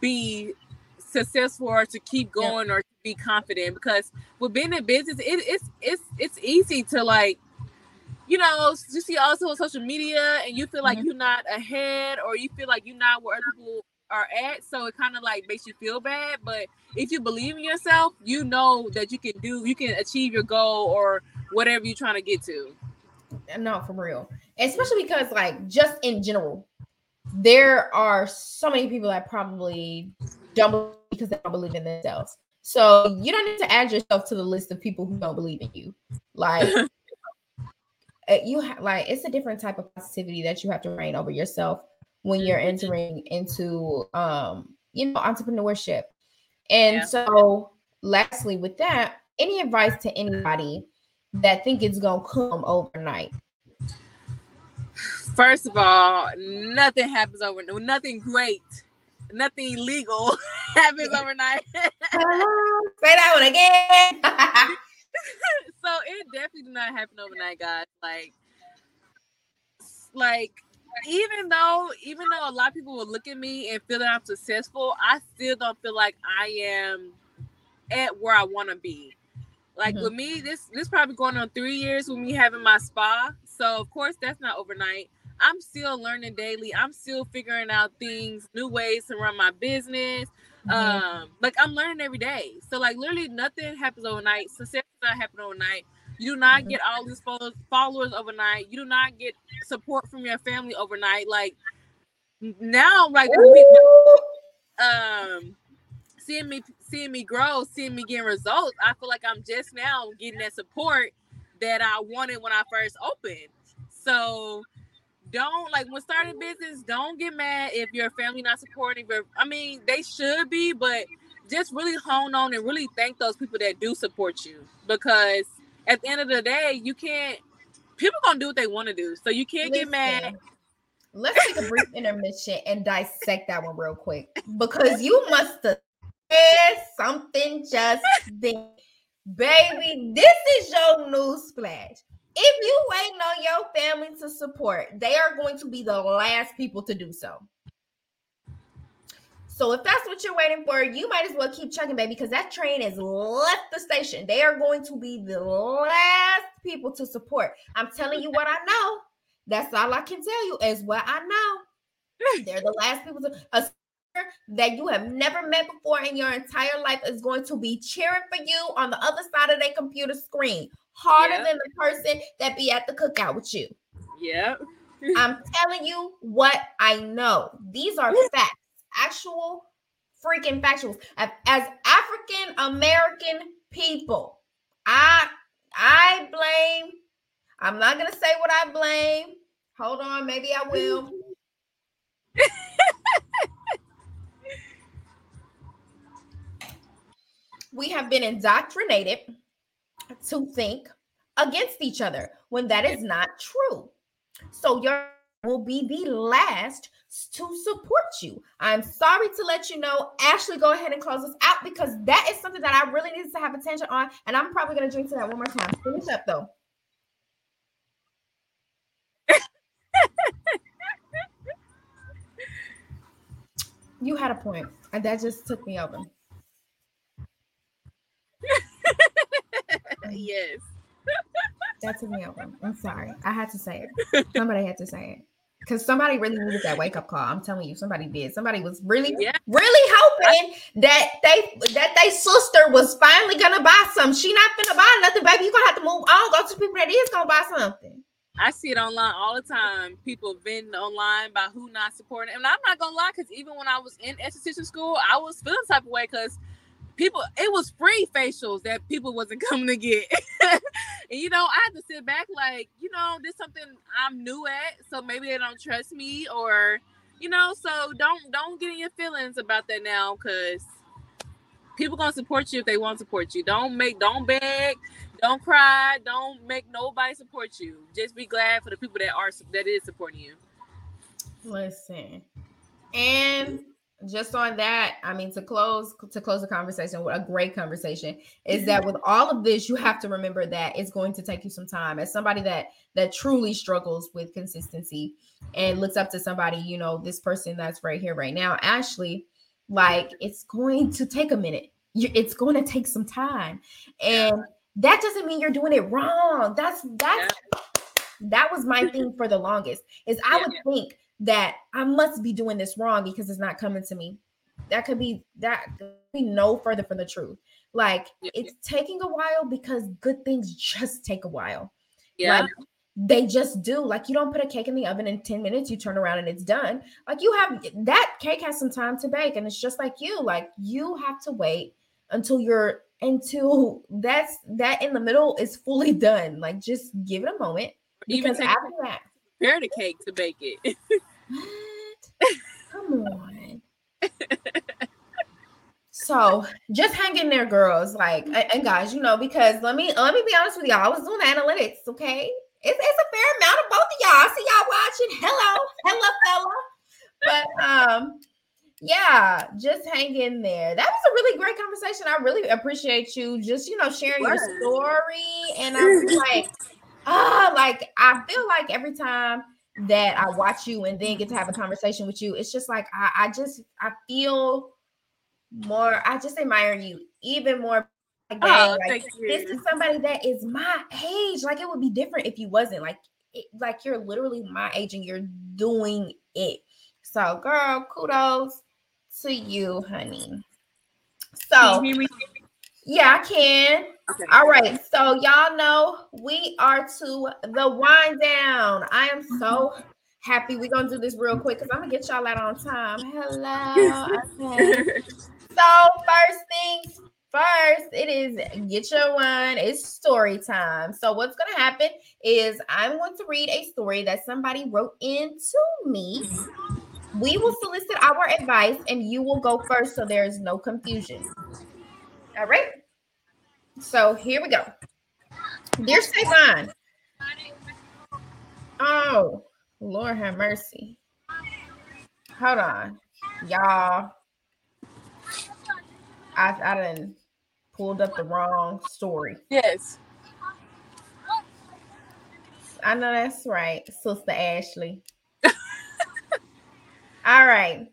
be successful or to keep going yeah. or to be confident. Because with being in business, it, it's it's it's easy to like you know, you see also on social media and you feel like mm-hmm. you're not ahead or you feel like you're not where other people are at. So it kind of like makes you feel bad. But if you believe in yourself, you know that you can do, you can achieve your goal or whatever you're trying to get to. No, for real. Especially because, like, just in general, there are so many people that probably don't because they don't believe in themselves. So you don't need to add yourself to the list of people who don't believe in you. Like *laughs* you have like it's a different type of positivity that you have to reign over yourself when you're mm-hmm. entering into um you know entrepreneurship. And yeah. so lastly with that, any advice to anybody that think it's gonna come overnight? First of all, nothing happens overnight. Nothing great, nothing illegal *laughs* happens *laughs* overnight. *laughs* Say that one again. *laughs* so it definitely did not happen overnight, guys. Like, like even though even though a lot of people will look at me and feel that I'm successful, I still don't feel like I am at where I want to be. Like mm-hmm. with me, this this probably going on three years with me having my spa. So of course that's not overnight. I'm still learning daily. I'm still figuring out things, new ways to run my business. Mm-hmm. Um, like I'm learning every day. So like literally nothing happens overnight. Success does not happen overnight. You do not mm-hmm. get all these followers, followers overnight. You do not get support from your family overnight. Like now, like um seeing me seeing me grow, seeing me getting results, I feel like I'm just now getting that support that I wanted when I first opened. So don't like when starting business, don't get mad if your family not supporting. Your, I mean, they should be, but just really hone on and really thank those people that do support you because at the end of the day, you can't. People gonna do what they want to do, so you can't Listen, get mad. Let's take a brief *laughs* intermission and dissect that one real quick because you must have said something just then, baby. This is your new splash if you waiting on your family to support, they are going to be the last people to do so. So if that's what you're waiting for, you might as well keep chugging, baby, because that train has left the station. They are going to be the last people to support. I'm telling you what I know. That's all I can tell you is what I know. *laughs* They're the last people to a that you have never met before in your entire life is going to be cheering for you on the other side of their computer screen harder yep. than the person that be at the cookout with you. Yeah. *laughs* I'm telling you what I know. These are facts, actual freaking factuals. As African American people, I I blame. I'm not gonna say what I blame. Hold on, maybe I will. *laughs* we have been indoctrinated to think against each other when that is not true. So your will be the last to support you. I'm sorry to let you know. Ashley, go ahead and close us out because that is something that I really need to have attention on. And I'm probably going to drink to that one more time. Finish up though. *laughs* you had a point, and that just took me over. Mm. yes. *laughs* That took me over. I'm sorry. I had to say it. Somebody had to say it. Because somebody really needed that wake up call. I'm telling you, somebody did. Somebody was really, yeah. really hoping that they that they sister was finally gonna buy some. She not gonna buy nothing, baby. You gonna have to move on. Go to people that is gonna buy something. I see it online all the time. People venting online about who not supporting. And I'm not gonna lie, because even when I was in esthetician school, I was feeling type of way because people it was free facials that people wasn't *laughs* coming to get. *laughs* And you know i had to sit back like you know this something i'm new at so maybe they don't trust me or you know so don't don't get in your feelings about that now because people gonna support you if they want to support you. Don't make don't beg don't cry don't make nobody support you. Just be glad for the people that are that is supporting you. Listen. And just on that, I mean, to close to close the conversation, what a great conversation is that mm-hmm. with all of this, you have to remember that it's going to take you some time. As somebody that that truly struggles with consistency and looks up to somebody, you know, this person that's right here right now, Ashley, like it's going to take a minute. It's going to take some time, and that doesn't mean you're doing it wrong. That's that's that was my thing for the longest. Is I would think that I must be doing this wrong because it's not coming to me. That could be that could be no further from the truth. Like it's taking a while because good things just take a while. Yeah. Like, they just do. Like you don't put a cake in the oven in 10 minutes, you turn around and it's done. Like you have that cake has some time to bake, and it's just like you. Like you have to wait until you're until that's that in the middle is fully *laughs* done. Like just give it a moment. Even take after that, prepare the cake to bake it. *laughs* what? Come on. so just hang in there, girls. Like and, guys, you know, because let me let me be honest with y'all. I was doing analytics, okay? It's, it's a fair amount of both of y'all. I see y'all watching. Hello, hello, fella. But um, yeah, just hang in there. That was a really great conversation. I really appreciate you just you know sharing your story. And I was *laughs* like, ah, like I feel like every time that I watch you and then get to have a conversation with you, it's just like I, I just I feel more. I just admire you even more. Like, Oh, like, this is somebody that is my age. Like it would be different if you wasn't. Like it, like you're literally my age and you're doing it. So, girl, kudos to you, honey. So, yeah, I can. Okay. All right. So y'all know we are to the wind down. I am so happy. We're gonna do this real quick because I'm gonna get y'all out on time. Hello. Okay. *laughs* So first things first, it is get your one. It's story time. So what's gonna happen is I'm going to read a story that somebody wrote into me. We will solicit our advice and you will go first so there is no confusion. All right. So here we go. Dear Sevon. Oh, Lord have mercy. Hold on. Y'all. I I done pulled up the wrong story. Yes. I know that's right, Sister Ashley. *laughs* All right.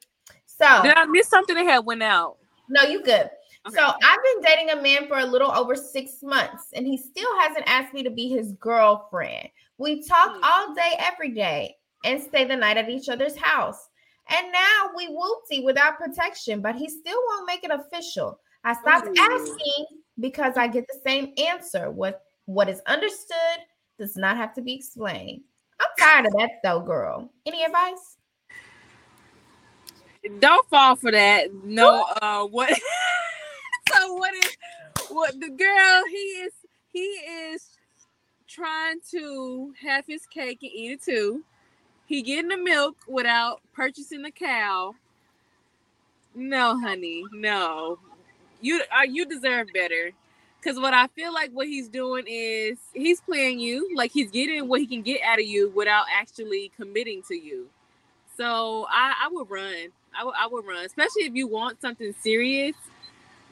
So Did I miss something that had went out? No, you good. Okay. So I've been dating a man for a little over six months, and he still hasn't asked me to be his girlfriend. We talk Hmm. all day, every day, and stay the night at each other's house. And now we whoopsie without protection, but he still won't make it official. I stopped Ooh. asking because I get the same answer. What what is understood does not have to be explained. I'm tired of that though, girl. Any advice? Don't fall for that. No, uh what *laughs* so *laughs* what is what the girl he is he is trying to have his cake and eat it too. He getting the milk without purchasing the cow. No, honey, no. You are you deserve better. Cause what I feel like what he's doing is he's playing you, like he's getting what he can get out of you without actually committing to you. So I, I would run. I would I would run, especially if you want something serious.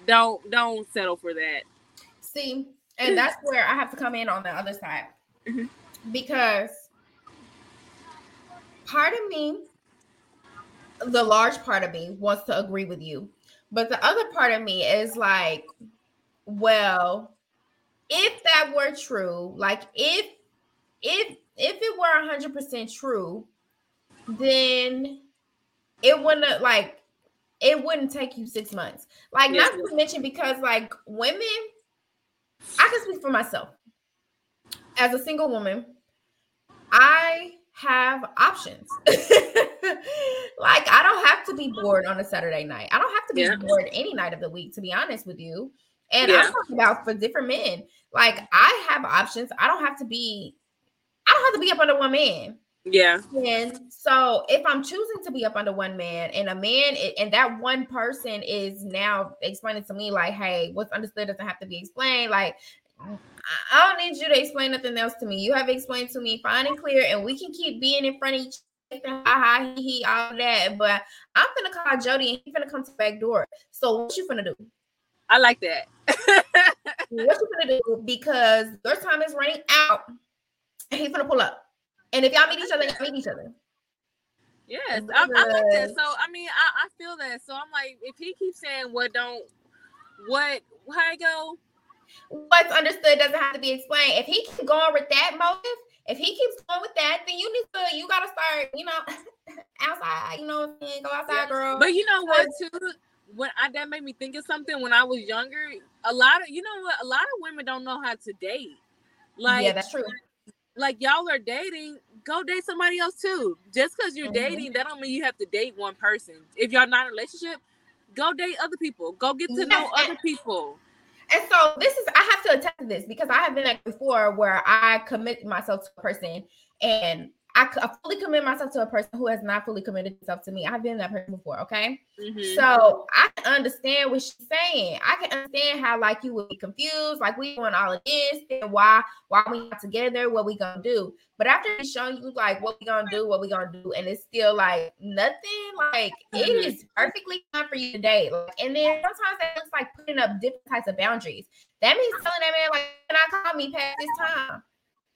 Don't don't settle for that. See, and that's where I have to come in on the other side Mhm. because part of me, the large part of me, wants to agree with you, but the other part of me is like, well, if that were true, like if if if it were hundred percent true, then it wouldn't like it wouldn't take you six months. Like Yes. not to mention because like women, I can speak for myself. As a single woman, I have options. *laughs* like I don't have to be bored on a Saturday night. I don't have to be Yeah. bored any night of the week, to be honest with you. And Yeah. I'm talking about for different men. Like I have options. I don't have to be. I don't have to be up under one man. Yeah. And so if I'm choosing to be up under one man and a man and that one person is now explaining to me like, hey, what's understood doesn't have to be explained. Like, I- don't need you to explain nothing else to me. You have explained to me fine and clear, and we can keep being in front of each other, ha ha he he, all that. But I'm gonna call Jody and he's gonna come to the back door. So what you gonna do? I like that. *laughs* What you gonna do? Because your time is running out, and he's gonna pull up. And if y'all meet each other, y'all meet each other. yes, I, I like that. So I mean, I, I feel that. So I'm like, if he keeps saying what don't what how I go, what's understood doesn't have to be explained. If he keeps going with that motive, if he keeps going with that, then you need to, you gotta start, you know, *laughs* outside. You know, go outside, girl. But you know what, too? When I that made me think of something when I was younger. A lot of you know what? A lot of women don't know how to date. Like, yeah, that's true. Like y'all are dating, go date somebody else too. Just because you're mm-hmm. dating, that don't mean you have to date one person. If y'all not in a relationship, go date other people. Go get to yes. know other people. And so this is I have to attest to this because I have been like before where I commit myself to a person and I, I fully commit myself to a person who has not fully committed himself to me. I've been that person before, okay? Mm-hmm. So I can understand what she's saying. I can understand how like you would be confused, like we doing all of this, and why why we not together, what we gonna do. But after showing you like what we gonna do, what we gonna do, and it's still like nothing, like mm-hmm. it is perfectly fine for you today. Like, and then sometimes it looks like putting up different types of boundaries. That means telling that man like, can I call me past this time?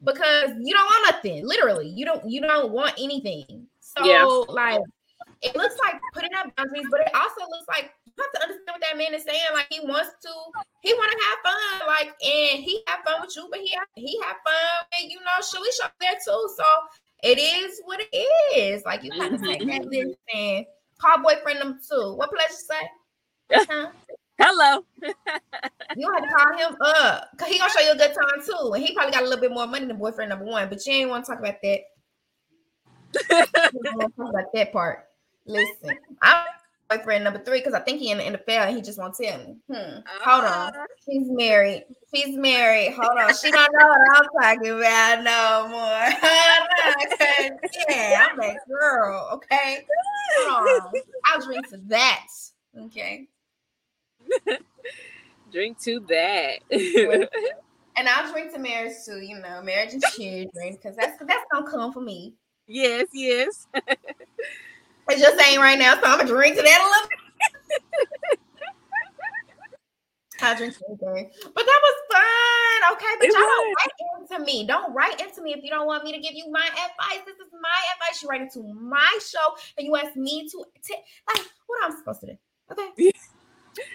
Because you don't want nothing. Literally, you don't you don't want anything. So yeah. like it looks like putting up boundaries, but it also looks like you have to understand what that man is saying. Like he wants to, he want to have fun, like and he have fun with you, but he he have fun, and you know, should we shop there too? So it is what it is. Like you have to say mm-hmm. that. Listen, call boyfriend number two. What pleasure say? *laughs* Huh? Hello. you have to call him up because he gonna show you a good time too, and he probably got a little bit more money than boyfriend number one. But you ain't want to talk about that. *laughs* talk about that part. Listen, I'm boyfriend number three because I think he in the NFL and he just won't tell me. Hmm. Hold on. Ah. She's married. She's married. Hold on. She don't know what I'm talking about no more. *laughs* yeah, I'm that girl. Okay. Hold on. I'll drink to that. Okay. *laughs* drink to that. *laughs* and I'll drink to marriage too, you know, marriage and children, because that's that's gonna come for me. Yes, yes. it just ain't right now, so I'm gonna drink to that a little bit. I drink anything. But that was fun. Okay. But it y'all was. don't write into me. Don't write into me if you don't want me to give you my advice. This is my advice. You write into my show and you ask me to t- like what I'm supposed to do. Okay. *laughs*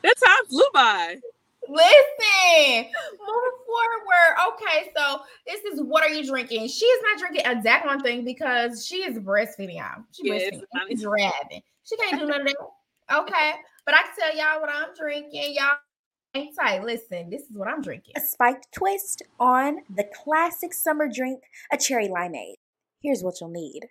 that time flew by. Listen, moving forward. Okay, so this is what are you drinking? She is not drinking a exact one thing because she is breastfeeding y'all. She yes, breastfeeding. She's driving. She can't do none of that. Okay, but I can tell y'all what I'm drinking. Y'all ain't tight. Listen, this is what I'm drinking. A spiked twist on the classic summer drink, a cherry limeade. Here's what you'll need.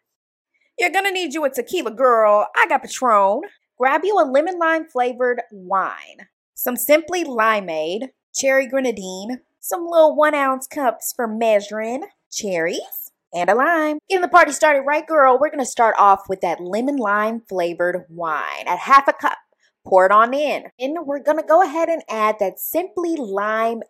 You're gonna need you a tequila girl. I got Patron grab you a lemon lime flavored wine, some simply limeade, cherry grenadine, some little one ounce cups for measuring, cherries, and a lime. Getting the party started right, girl. We're to start off with that lemon lime flavored wine at half a cup. Pour it on in. And we're to go ahead and add that Simply Limeade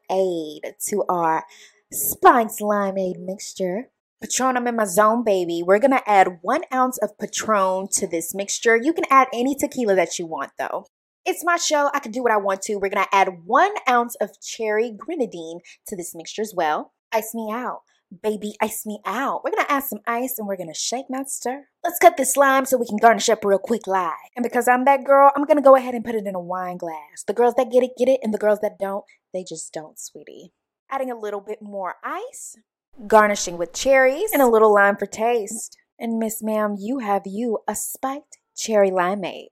to our Spiked Limeade mixture. Patron, I'm in my zone, baby. We're going to add one ounce of Patron to this mixture. You can add any tequila that you want, though. It's my show. I can do what I want to. We're going to add one ounce of cherry grenadine to this mixture as well. Ice me out. Baby, ice me out. We're to add some ice and we're to shake, not stir. Let's cut this lime so we can garnish up real quick live. And because I'm that girl, I'm to go ahead and put it in a wine glass. The girls that get it, get it. And the girls that don't, they just don't, sweetie. Adding a little bit more ice garnishing with cherries and a little lime for taste. And Miss Ma'am, you have you a spiked cherry limeade.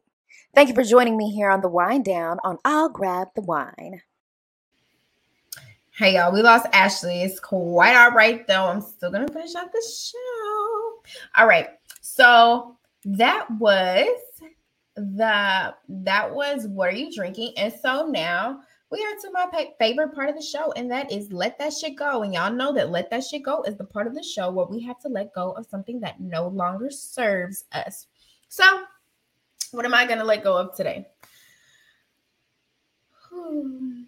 Thank you for joining me here on the Wine Down on I'll Grab the Wine. Hey y'all, we lost Ashley. It's quite all right though. I'm still gonna finish out the show. All right, so that was the that was what are you drinking? And so now we are to my favorite part of the show, and that is let that shit go. And y'all know that let that shit go is the part of the show where we have to let go of something that no longer serves us. So, what am I going to let go of today? *sighs* Hmm.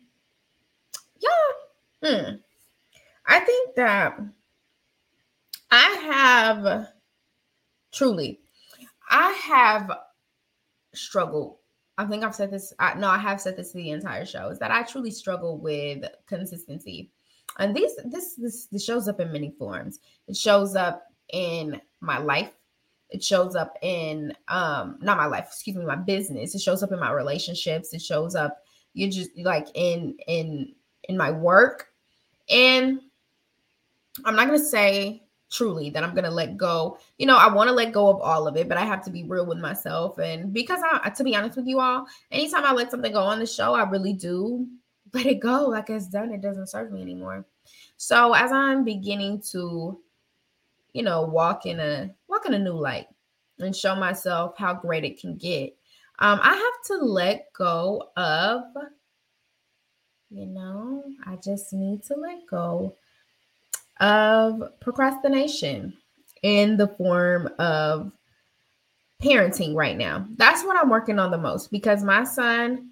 Yeah. Hmm. I think that I have truly, I have struggled I think I've said this. I, no, I have said this the entire show. Is that I truly struggle with consistency, and these this this this shows up in many forms. It shows up in my life. It shows up in um not my life. Excuse me, my business. It shows up in my relationships. It shows up. You just like in in in my work, and I'm not gonna say truly that I'm gonna let go. You know, I want to let go of all of it, but I have to be real with myself. And because I, to be honest with you all, anytime I let something go on the show, I really do let it go. Like it's done, it doesn't serve me anymore. So as I'm beginning to, you know, walk in a walk in a new light and show myself how great it can get, um, I have to let go of, you know, I just need to let go of procrastination in the form of parenting right now. That's what I'm working on the most because my son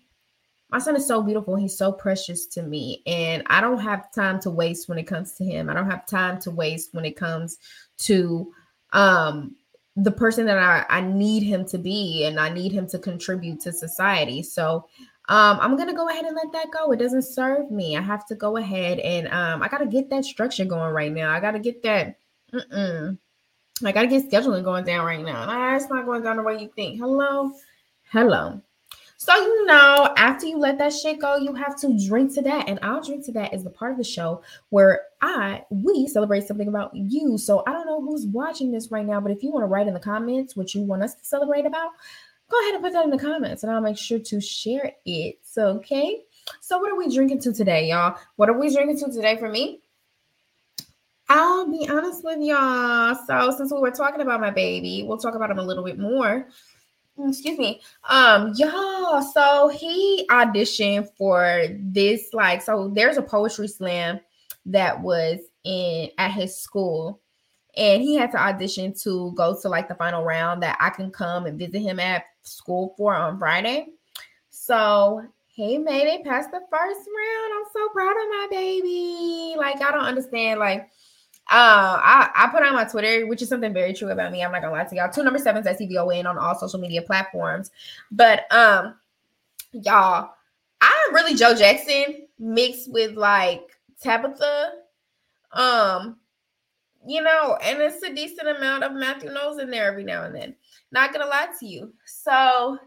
my son is so beautiful. He's so precious to me. And I don't have time to waste when it comes to him. I don't have time to waste when it comes to um the person that I, I need him to be and I need him to contribute to society. So um, I'm gonna go ahead and let that go. It doesn't serve me. I have to go ahead and um, I gotta get that structure going right now. I gotta get that. Mm-mm. I gotta get scheduling going down right now. Nah, it's not going down the way you think. Hello, hello. So you know, after you let that shit go, you have to drink to that. And I'll drink to that is the part of the show where I we celebrate something about you. So I don't know who's watching this right now, but if you want to write in the comments what you want us to celebrate about, go ahead and put that in the comments and I'll make sure to share it. So, okay. So, what are we drinking to today, y'all? What are we drinking to today for me? I'll be honest with y'all. So, since we were talking about my baby, we'll talk about him a little bit more. Excuse me. Um, y'all. So he auditioned for this, like, so there's a poetry slam that was in at his school and he had to audition to go to like the final round that I can come and visit him at school for on Friday. So he made it past the first round. I'm so proud of my baby. Like I don't understand. Like uh, I, I put on my Twitter, which is something very true about me. I'm not gonna lie to y'all. Two number sevens at Sevon on all social media platforms. But um, y'all, I'm really Joe Jackson mixed with like Tabitha. Um, you know, and it's a decent amount of Matthew Knowles in there every now and then. Not gonna lie to you. So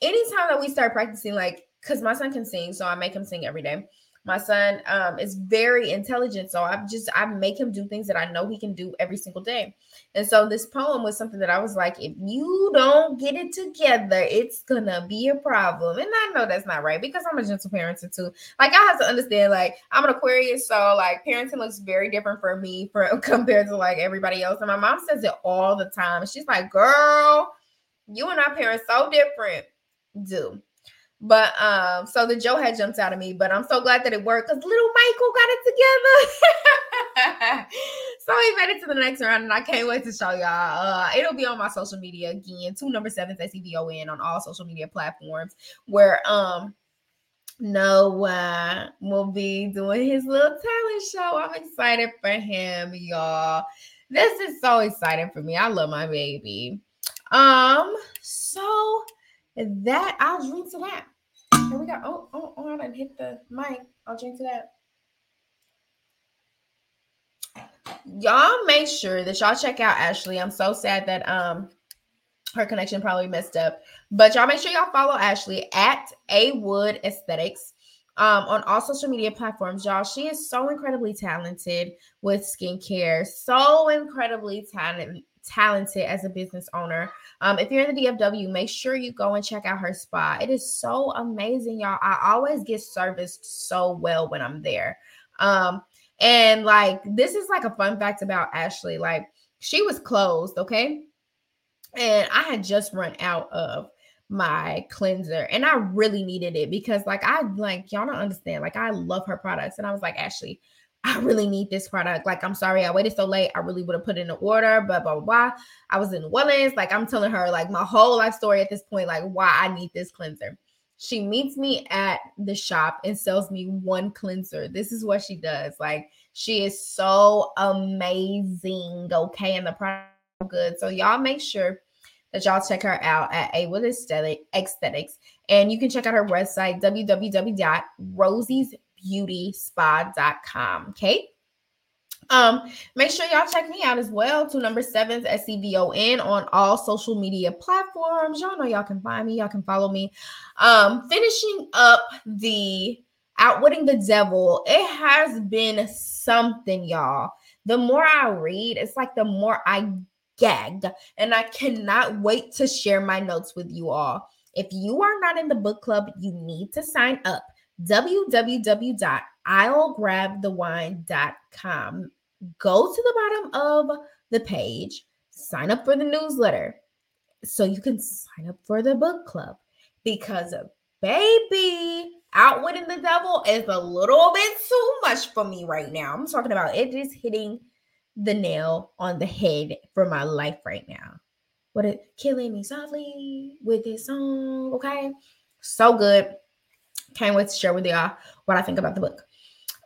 anytime that we start practicing, like, because my son can sing, so I make him sing every day. My son um, is very intelligent, so I just I make him do things that I know he can do every single day. And so this poem was something that I was like, if you don't get it together, it's gonna be a problem. And I know that's not right because I'm a gentle parent too. Like I have to understand, like I'm an Aquarius, so like parenting looks very different for me *laughs* for compared to like everybody else. And my mom says it all the time. She's like, girl, you and our parents so different. Do but um, so the Joe had jumped out of me, but I'm so glad that it worked because little Michael got it together. *laughs* so he made it to the next round, and I can't wait to show y'all. Uh, it'll be on my social media again, two number seven SEVON on all social media platforms where um Noah will be doing his little talent show. I'm excited for him, y'all. This is so exciting for me. I love my baby. Um, so that I'll drink to that. We go. Oh, oh, oh, I didn't hit the mic. I'll drink to that. Y'all make sure that y'all check out Ashley. I'm so sad that um her connection probably messed up. But y'all make sure y'all follow Ashley at A Wood Esthetics um, on all social media platforms, y'all. She is so incredibly talented with skincare, so incredibly talented talented as a business owner. Um, if you're in the DFW, make sure you go and check out her spa. It is so amazing, y'all. I always get serviced so well when I'm there. Um, and like this is like a fun fact about Ashley. Like she was closed, okay? And I had just run out of my cleanser and I really needed it because like I like y'all don't understand. Like I love her products. And I was like, Ashley, I really need this product. Like, I'm sorry I waited so late. I really would have put in an order, but blah, blah, blah. I was in Wellens. Like, I'm telling her, like, my whole life story at this point, like, why I need this cleanser. She meets me at the shop and sells me one cleanser. This is what she does. Like, she is so amazing. Okay. And the product good. So, y'all make sure that y'all check her out at A Wood Esthetics. And you can check out her website, www.rosie's beautyspa.com. Okay. Um, make sure y'all check me out as well. Two number sevens SEVON on all social media platforms. Y'all know y'all can find me, y'all can follow me. Um, finishing up the outwitting the devil, it has been something, y'all. the more I read, it's like the more I gag. And I cannot wait to share my notes with you all. If you are not in the book club, you need to sign up. www.i'llgrabthewine.com. Go to the bottom of the page, sign up for the newsletter so you can sign up for the book club because baby outwitting the devil is a little bit too much for me right now. I'm talking about it is hitting the nail on the head for my life right now. What it killing me softly with this song okay? So good can't wait to share with y'all what i think about the book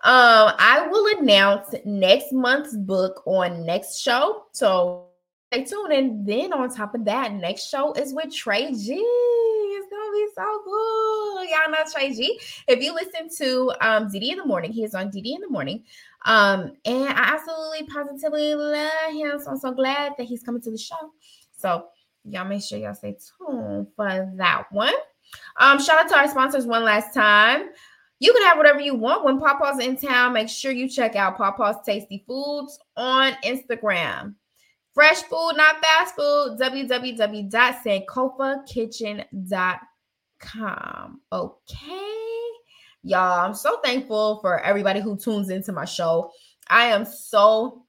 um i will announce next month's book on next show so stay tuned. And then on top of that, next show is with Trey G. It's gonna be so cool. Y'all know Trey G. If you listen to um DeDe in the morning, he is on DeDe in the morning. Um, and I absolutely positively love him. So I'm so glad that he's coming to the show. So y'all make sure y'all stay tuned for that one. Um, shout out to our sponsors one last time. You can have whatever you want when PawPaw's in town. Make sure you check out PawPaw's Tasty Foods on Instagram. Fresh food, not fast food. www.sankofakitchen.com. Okay. Y'all, I'm so thankful for everybody who tunes into my show. I am so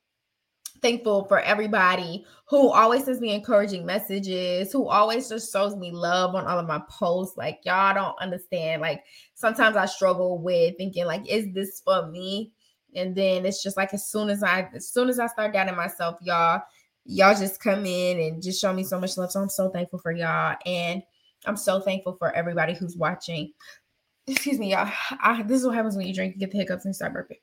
thankful for everybody who always sends me encouraging messages, who always just shows me love on all of my posts. Like, y'all don't understand. Like, sometimes I struggle with thinking, like, is this for me? And then it's just like as soon as I as soon as I start doubting myself, y'all, y'all just come in and just show me so much love. So I'm so thankful for y'all. And I'm so thankful for everybody who's watching. Excuse me, y'all. *sighs* I, this is what happens when you drink, you get the hiccups and start burping.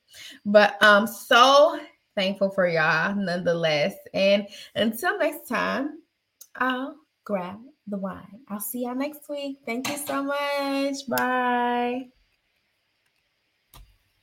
But I'm so thankful for y'all nonetheless. And until next time, I'll grab the wine. I'll see y'all next week. Thank you so much. Bye.